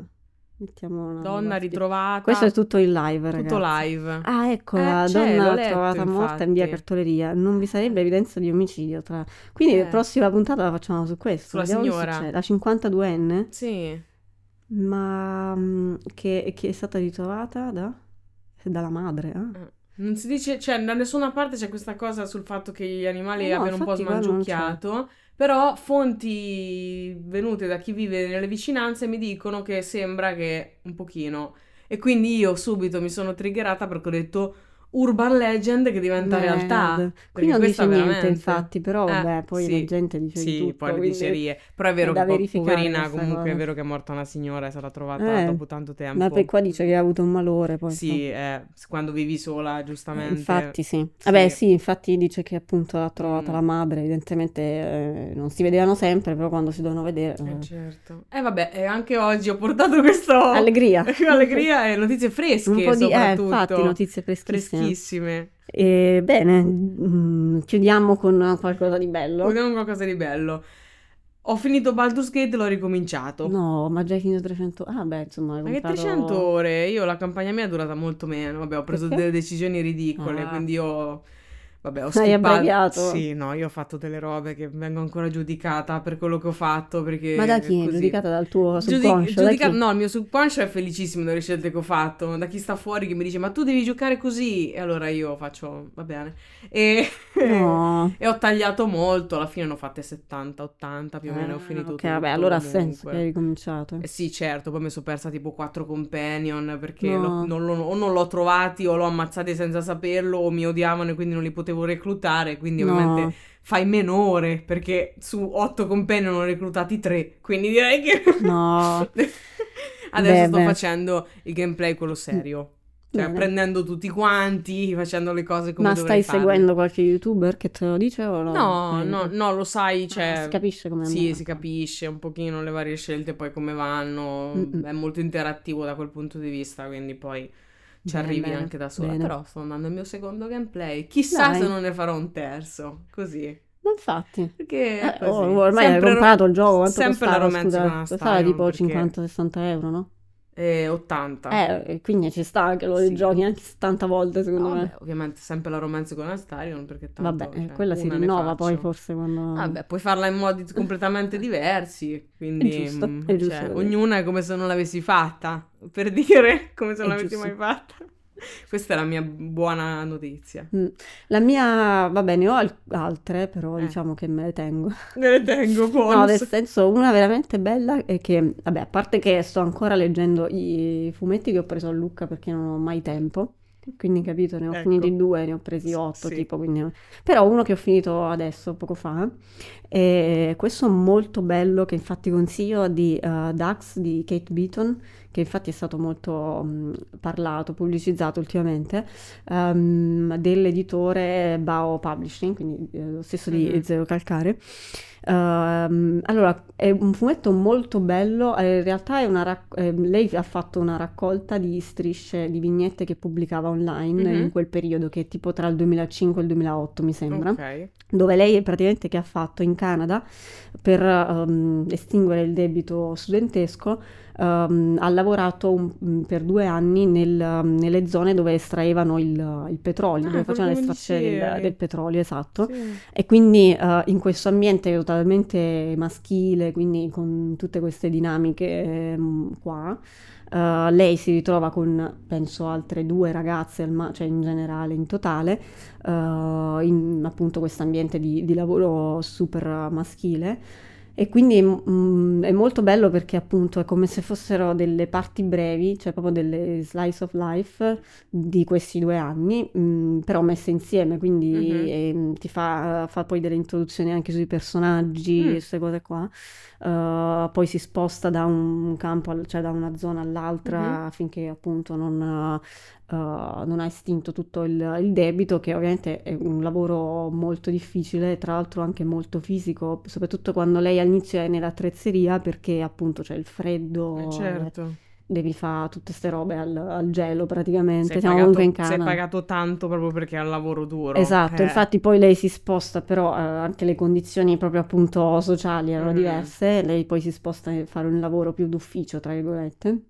Mettiamo una Donna ritrovata. Questo è tutto in live, ragazzi. tutto live. Ah, ecco, Eh, la donna letto, trovata morta in via infatti. cartoleria. Non vi sarebbe evidenza di omicidio tra... Quindi la Eh. prossima puntata la facciamo su questo. Sulla Vediamo signora. La 52enne, Sì. ma mm, che, che è stata ritrovata da... dalla madre, eh? Non si dice, cioè, da nessuna parte c'è questa cosa sul fatto che gli animali Eh no, abbiano un po' smangiucchiato, però fonti venute da chi vive nelle vicinanze mi dicono che sembra che un pochino. E quindi io subito mi sono triggerata perché ho detto urban legend che diventa Merda. realtà. Qui non dice niente, veramente- infatti, però Eh, vabbè, poi sì. la gente dice di Sì, tutto, poi le quindi dicerie. Però è vero è che poverina comunque cosa. è vero che è morta una signora, è stata trovata Eh, dopo tanto tempo. Ma poi qua dice che ha avuto un malore, poi Sì, eh, quando vivi sola, Eh, giustamente. Infatti sì. Vabbè Sì. infatti dice che appunto l'ha trovata Mm. la madre, evidentemente eh, non si vedevano sempre, però quando si devono vedere... Eh, eh, certo. E vabbè, e anche oggi ho portato questo... Allegria. Allegria e notizie fresche Un po' di... Eh, soprattutto. infatti, notizie freschissime. freschissime. E, bene, mm, chiudiamo con qualcosa di bello. Vediamo qualcosa di bello. Ho finito Baldur's Gate e l'ho ricominciato. No, ma già hai finito 300... Ah beh, insomma, Ma che comprato- 300 ore? Io la campagna mia è durata molto meno. Vabbè, ho preso Perché? delle decisioni ridicole, Ah. quindi ho... Vabbè, ho abbreviato? Sì, no, io ho fatto delle robe che vengo ancora giudicata per quello che ho fatto, perché... Ma da chi? così. Giudicata dal tuo subconscio? da giudica- no, il mio subconscio è felicissimo delle scelte che ho fatto. Da chi sta fuori che mi dice: Ma tu devi giocare così. E allora io faccio, va bene. E, No. e ho tagliato molto. Alla fine ne ho fatte 70, 80 più o meno. Ho Ah, finito ok, tutto. vabbè, allora ha senso che hai ricominciato. Eh sì, certo, poi mi sono persa tipo quattro companion perché No. lo- non l'ho- o non l'ho trovati o l'ho ammazzati senza saperlo o mi odiavano e quindi non li potevo reclutare, quindi No. ovviamente fai meno ore perché su otto companion ne ho reclutati tre, quindi direi che... No. Adesso Beh, sto beh. facendo il gameplay quello serio. Cioè, Bene. prendendo tutti quanti, facendo le cose come Ma dovrei stai farle. seguendo qualche youtuber che te lo dice o no? No, Eh, no, no, lo sai, cioè... si capisce come Sì, andare. si capisce un pochino le varie scelte, poi come vanno. Mm-mm. È molto interattivo da quel punto di vista, quindi poi ci Bene, arrivi bene, anche da sola. bene. Però sto andando al mio secondo gameplay. Chissà Dai. se non ne farò un terzo, così. Infatti. Perché Eh, così. oh, ormai hai Sempre ro- comprato il gioco, quanto sempre la costava, romanza scusa? Costava tipo perché- 50-60 euro, no? Eh, 80. Eh, quindi ci sta che lo Sì. giochi anche 70 volte secondo No, me. vabbè, ovviamente sempre la romanza con Astarion perché tanto, Vabbè, cioè, quella si rinnova poi forse quando... Vabbè, puoi farla in modi completamente diversi, quindi È giusto, mm, è giusto cioè, ognuna è come se non l'avessi fatta, per dire come se non l'avessi mai fatta. Questa è la mia buona notizia. Mm. La mia, va bene, ho al- altre, però Eh. diciamo che me le tengo. Me le tengo, No, bonus. nel senso, una veramente bella è che, vabbè, a parte che sto ancora leggendo i fumetti che ho preso a Lucca perché non ho mai tempo, quindi capito, ne ho Ecco. finiti due, ne ho presi otto, Sì. tipo, quindi... Però uno che ho finito adesso, poco fa, è questo molto bello che infatti consiglio di uh, Dax di Kate Beaton, che infatti è stato molto mh, parlato, pubblicizzato ultimamente, ehm, dell'editore Bao Publishing, quindi eh, lo stesso di Mhm. Zero Calcare. Ehm, allora, è un fumetto molto bello, eh, in realtà è una rac- eh, lei ha fatto una raccolta di strisce, di vignette che pubblicava online Mhm. in quel periodo, che è tipo tra il 2005 e il 2008 mi sembra Ok. dove lei praticamente che ha fatto in Canada per ehm, estinguere il debito studentesco, ehm, ha lavorato un- per due anni nel- nelle zone dove estraevano il, il petrolio, Ah, dove facevano l'estrazione del, del petrolio, esatto. Sì. E quindi eh, in questo ambiente totalmente maschile, quindi con tutte queste dinamiche ehm, qua, eh, lei si ritrova con, penso, altre due ragazze, ma- cioè in generale, in totale, eh, in appunto questo ambiente di, di lavoro super maschile. E quindi mm, è molto bello perché appunto è come se fossero delle parti brevi, cioè proprio delle slice of life di questi due anni, mm, però messe insieme, quindi Mhm. ehm, ti fa, fa poi delle introduzioni anche sui personaggi, Mm. queste cose qua. Uh, poi si sposta da un campo, al- cioè da una zona all'altra Mhm. affinché appunto non, uh, non ha estinto tutto il, il debito, che ovviamente è un lavoro molto difficile, tra l'altro anche molto fisico, soprattutto quando lei all'inizio è nell'attrezzeria perché appunto c'è il freddo, Eh, certo. Devi fare tutte queste robe al, al gelo praticamente, Sei siamo pagato, comunque in sei Canada. pagato tanto proprio perché ha il lavoro duro. Esatto, Eh. infatti poi lei si sposta, però eh, anche le condizioni proprio appunto sociali erano Mm. diverse, lei poi si sposta a fare un lavoro più d'ufficio, tra virgolette,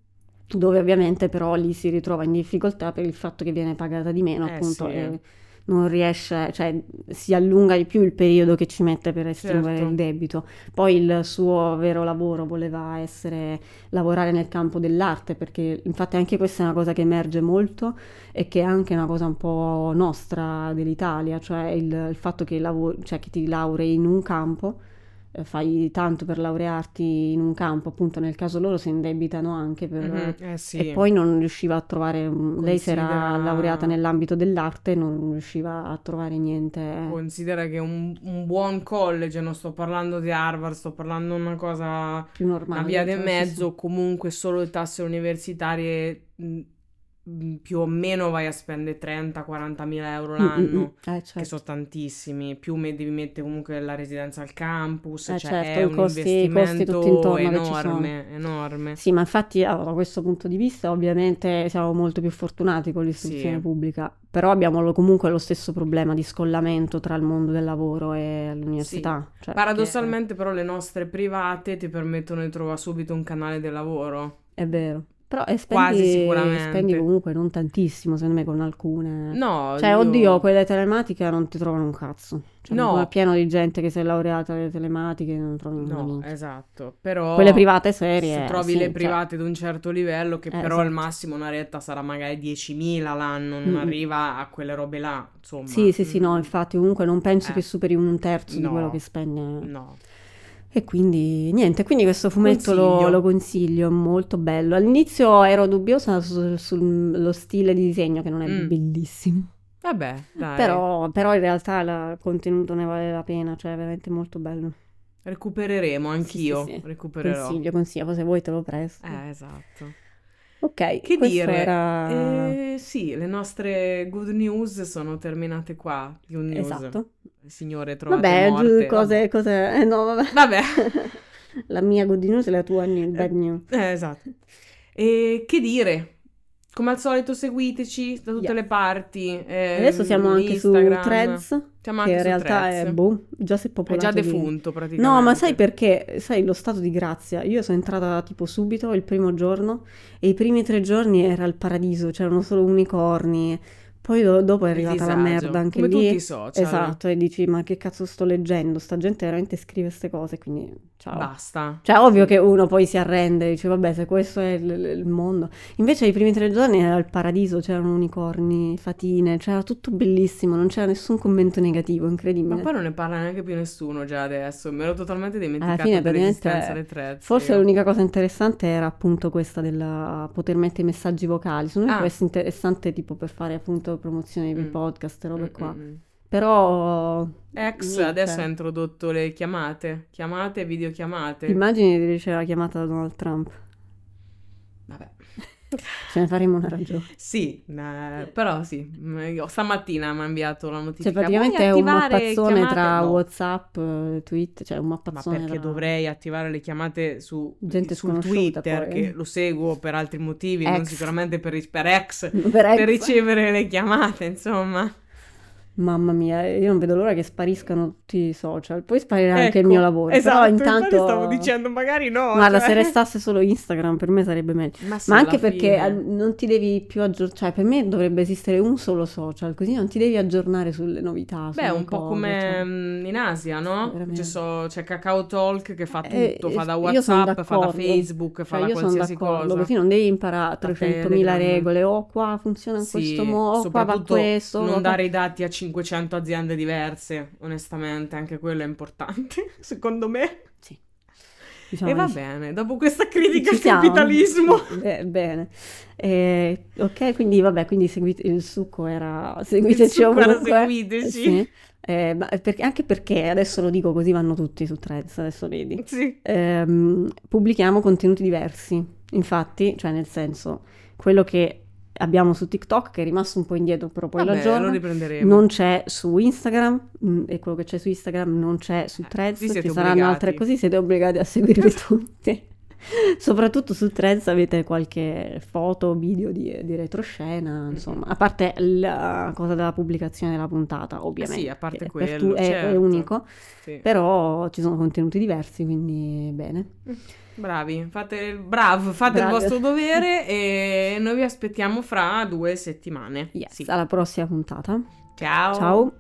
dove ovviamente però lì si ritrova in difficoltà per il fatto che viene pagata di meno, Eh, appunto, sì. e non riesce, cioè si allunga di più il periodo che ci mette per estinguere Certo. il debito. Poi il suo vero lavoro voleva essere lavorare nel campo dell'arte, perché infatti anche questa è una cosa che emerge molto e che è anche una cosa un po' nostra dell'Italia, cioè il, il fatto che, lavo- cioè che ti laurei in un campo, fai tanto per laurearti in un campo, appunto nel caso loro si indebitano anche per... Mhm, eh sì. E poi non riusciva a trovare, lei si era Considera- laureata nell'ambito dell'arte, non riusciva a trovare niente. Considera che un, un buon college, non sto parlando di Harvard, sto parlando di una cosa, più normale. una via di cioè, sì, mezzo, comunque solo le tasse universitarie mh, più o meno vai a spendere 30-40 mila euro sì. Mm, mm, l'anno. mm. Eh, Che certo. sono tantissimi, più me- devi mettere comunque la residenza al campus, Eh, cioè certo, è i un costi- costi investimento che sono. enorme, enorme. Sì, ma infatti allora, da questo punto di vista ovviamente siamo molto più fortunati con l'istruzione Sì. pubblica, però abbiamo lo- comunque lo stesso problema di scollamento tra il mondo del lavoro e l'università. Cioè, Paradossalmente però le nostre private ti permettono di trovare subito un canale del lavoro. È vero. Però e Quasi spendi, sicuramente. spendi comunque non tantissimo, secondo me, con alcune. No, Cioè, io- oddio, quelle telematiche non ti trovano un cazzo. Cioè, No. è pieno di gente che si è laureata alle telematiche, non trovi No, minchia. esatto, però Quelle private serie, se trovi sì, le cioè- private ad un certo livello che Eh, però al esatto. massimo una retta sarà magari 10.000 l'anno, non Mm-mm. arriva a quelle robe là, insomma. Sì, sì, sì, no, Mm, infatti, comunque non penso Eh. che superi un terzo di No. quello che spende. No. E quindi niente, quindi questo fumetto lo, Consiglio. lo consiglio, molto bello. All'inizio ero dubbiosa su- sullo stile di disegno che non è Mm. bellissimo, Vabbè, dai. però, però in realtà il contenuto ne vale la pena, cioè è veramente molto bello. Recupereremo anch'io, sì, sì. recupererò. Consiglio, consiglio, se vuoi te lo presto. Eh, esatto. Ok, Che dire? era... Eh, sì, le nostre good news sono terminate qua. Good news. Esatto. Signore, trovate Vabbè, morte. cose, cose... Eh no, vabbè. Vabbè. La mia good news e la tua bad news. Eh, esatto. E che dire? Come al solito seguiteci da tutte Yeah. le parti. eh, Adesso siamo anche Instagram. su Threads, Siamo che anche in su realtà Threads. è, boh, già si è È popolato già di- defunto praticamente. No, ma sai perché? Sai lo stato di grazia? Io sono entrata tipo subito il primo giorno e i primi tre giorni era il paradiso, c'erano solo unicorni. Poi do- dopo è arrivata la merda anche come lì. tutti i social. Esatto, e dici ma che cazzo sto leggendo? Sta gente veramente scrive queste cose, quindi ciao. Basta. Cioè, ovvio che uno poi si arrende, dice, vabbè, se questo è il, il mondo. Invece, i primi tre giorni era il paradiso, c'erano unicorni, fatine, c'era tutto bellissimo, non c'era nessun commento negativo, incredibile. Ma poi non ne parla neanche più nessuno già adesso. Mi ero totalmente dimenticata fine, praticamente, dell'esistenza delle threads. Forse io. l'unica cosa interessante era appunto questa del poter mettere messaggi vocali. Secondo me Ah. può essere interessante tipo per fare appunto promozione dei Mm. podcast e robe Mm, qua. mm, mm. Però Ex niente. adesso ha introdotto le chiamate, chiamate videochiamate. immagini di ricevere la chiamata da Donald Trump. Vabbè. Ce ne faremo una ragione. Sì, eh, però sì, mm, io- stamattina mi ha inviato la notifica. Cioè, praticamente "Vuoi è un mappazzone chiamate?" tra No, WhatsApp, eh, Twitter, cioè un Ma mappazzone perché tra... dovrei attivare le chiamate su, Gente sul sconosciuta, Twitter, poi. che lo seguo per altri motivi, non Ex. sicuramente per, per ex, Per per ex. ricevere le chiamate, insomma. Mamma mia, io non vedo l'ora che spariscano tutti i social. Poi sparirà anche il Ecco, mio lavoro. Esatto, Però intanto... stavo dicendo, magari no. Guarda, cioè. se restasse solo Instagram per me sarebbe meglio. Ma, Ma anche perché fine. eh, non ti devi più aggiornare, cioè per me dovrebbe esistere un solo social, così non ti devi aggiornare sulle novità. Beh, un po' cose, come cioè. mm, in Asia, no? Ci so- c'è Kakao Talk che fa Eh, tutto, fa da WhatsApp, fa da. Facebook, fa Cioè, da io sono qualsiasi d'accordo, cosa. così non devi imparare Da 300.000 Telegram. regole, o qua funziona in Sì, questo modo, o qua va questo. non va- dare i dati a 500 aziende diverse, onestamente, anche quello è importante, secondo me. Sì. Diciamo e va di sì. bene, dopo questa critica al capitalismo. Eh, bene. Eh, ok, quindi vabbè, quindi seguite il succo era seguiteci succo era ovunque. seguiteci. Sì. Eh, perché- anche perché adesso lo dico così vanno tutti su Threads, adesso vedi. Sì. Ehm, pubblichiamo contenuti diversi. Infatti, cioè nel senso, quello che abbiamo su TikTok che è rimasto un po' indietro, però poi lo Vabbè, lo riprenderemo. Non c'è su Instagram mm, e quello che c'è su Instagram non c'è su Eh, Threads, siete ci saranno obbligati. altre così, siete obbligati a seguirli tutti. Soprattutto su Threads avete qualche foto, video di, di retroscena, insomma, a parte la cosa della pubblicazione della puntata, ovviamente. Sì, a parte quello, tu- è, è certo. unico, Sì. però ci sono contenuti diversi, quindi bene. Bravi, fate, bravo, fate Bravi. il vostro dovere e noi vi aspettiamo fra due settimane. Yes, Sì. alla prossima puntata. Ciao. Ciao.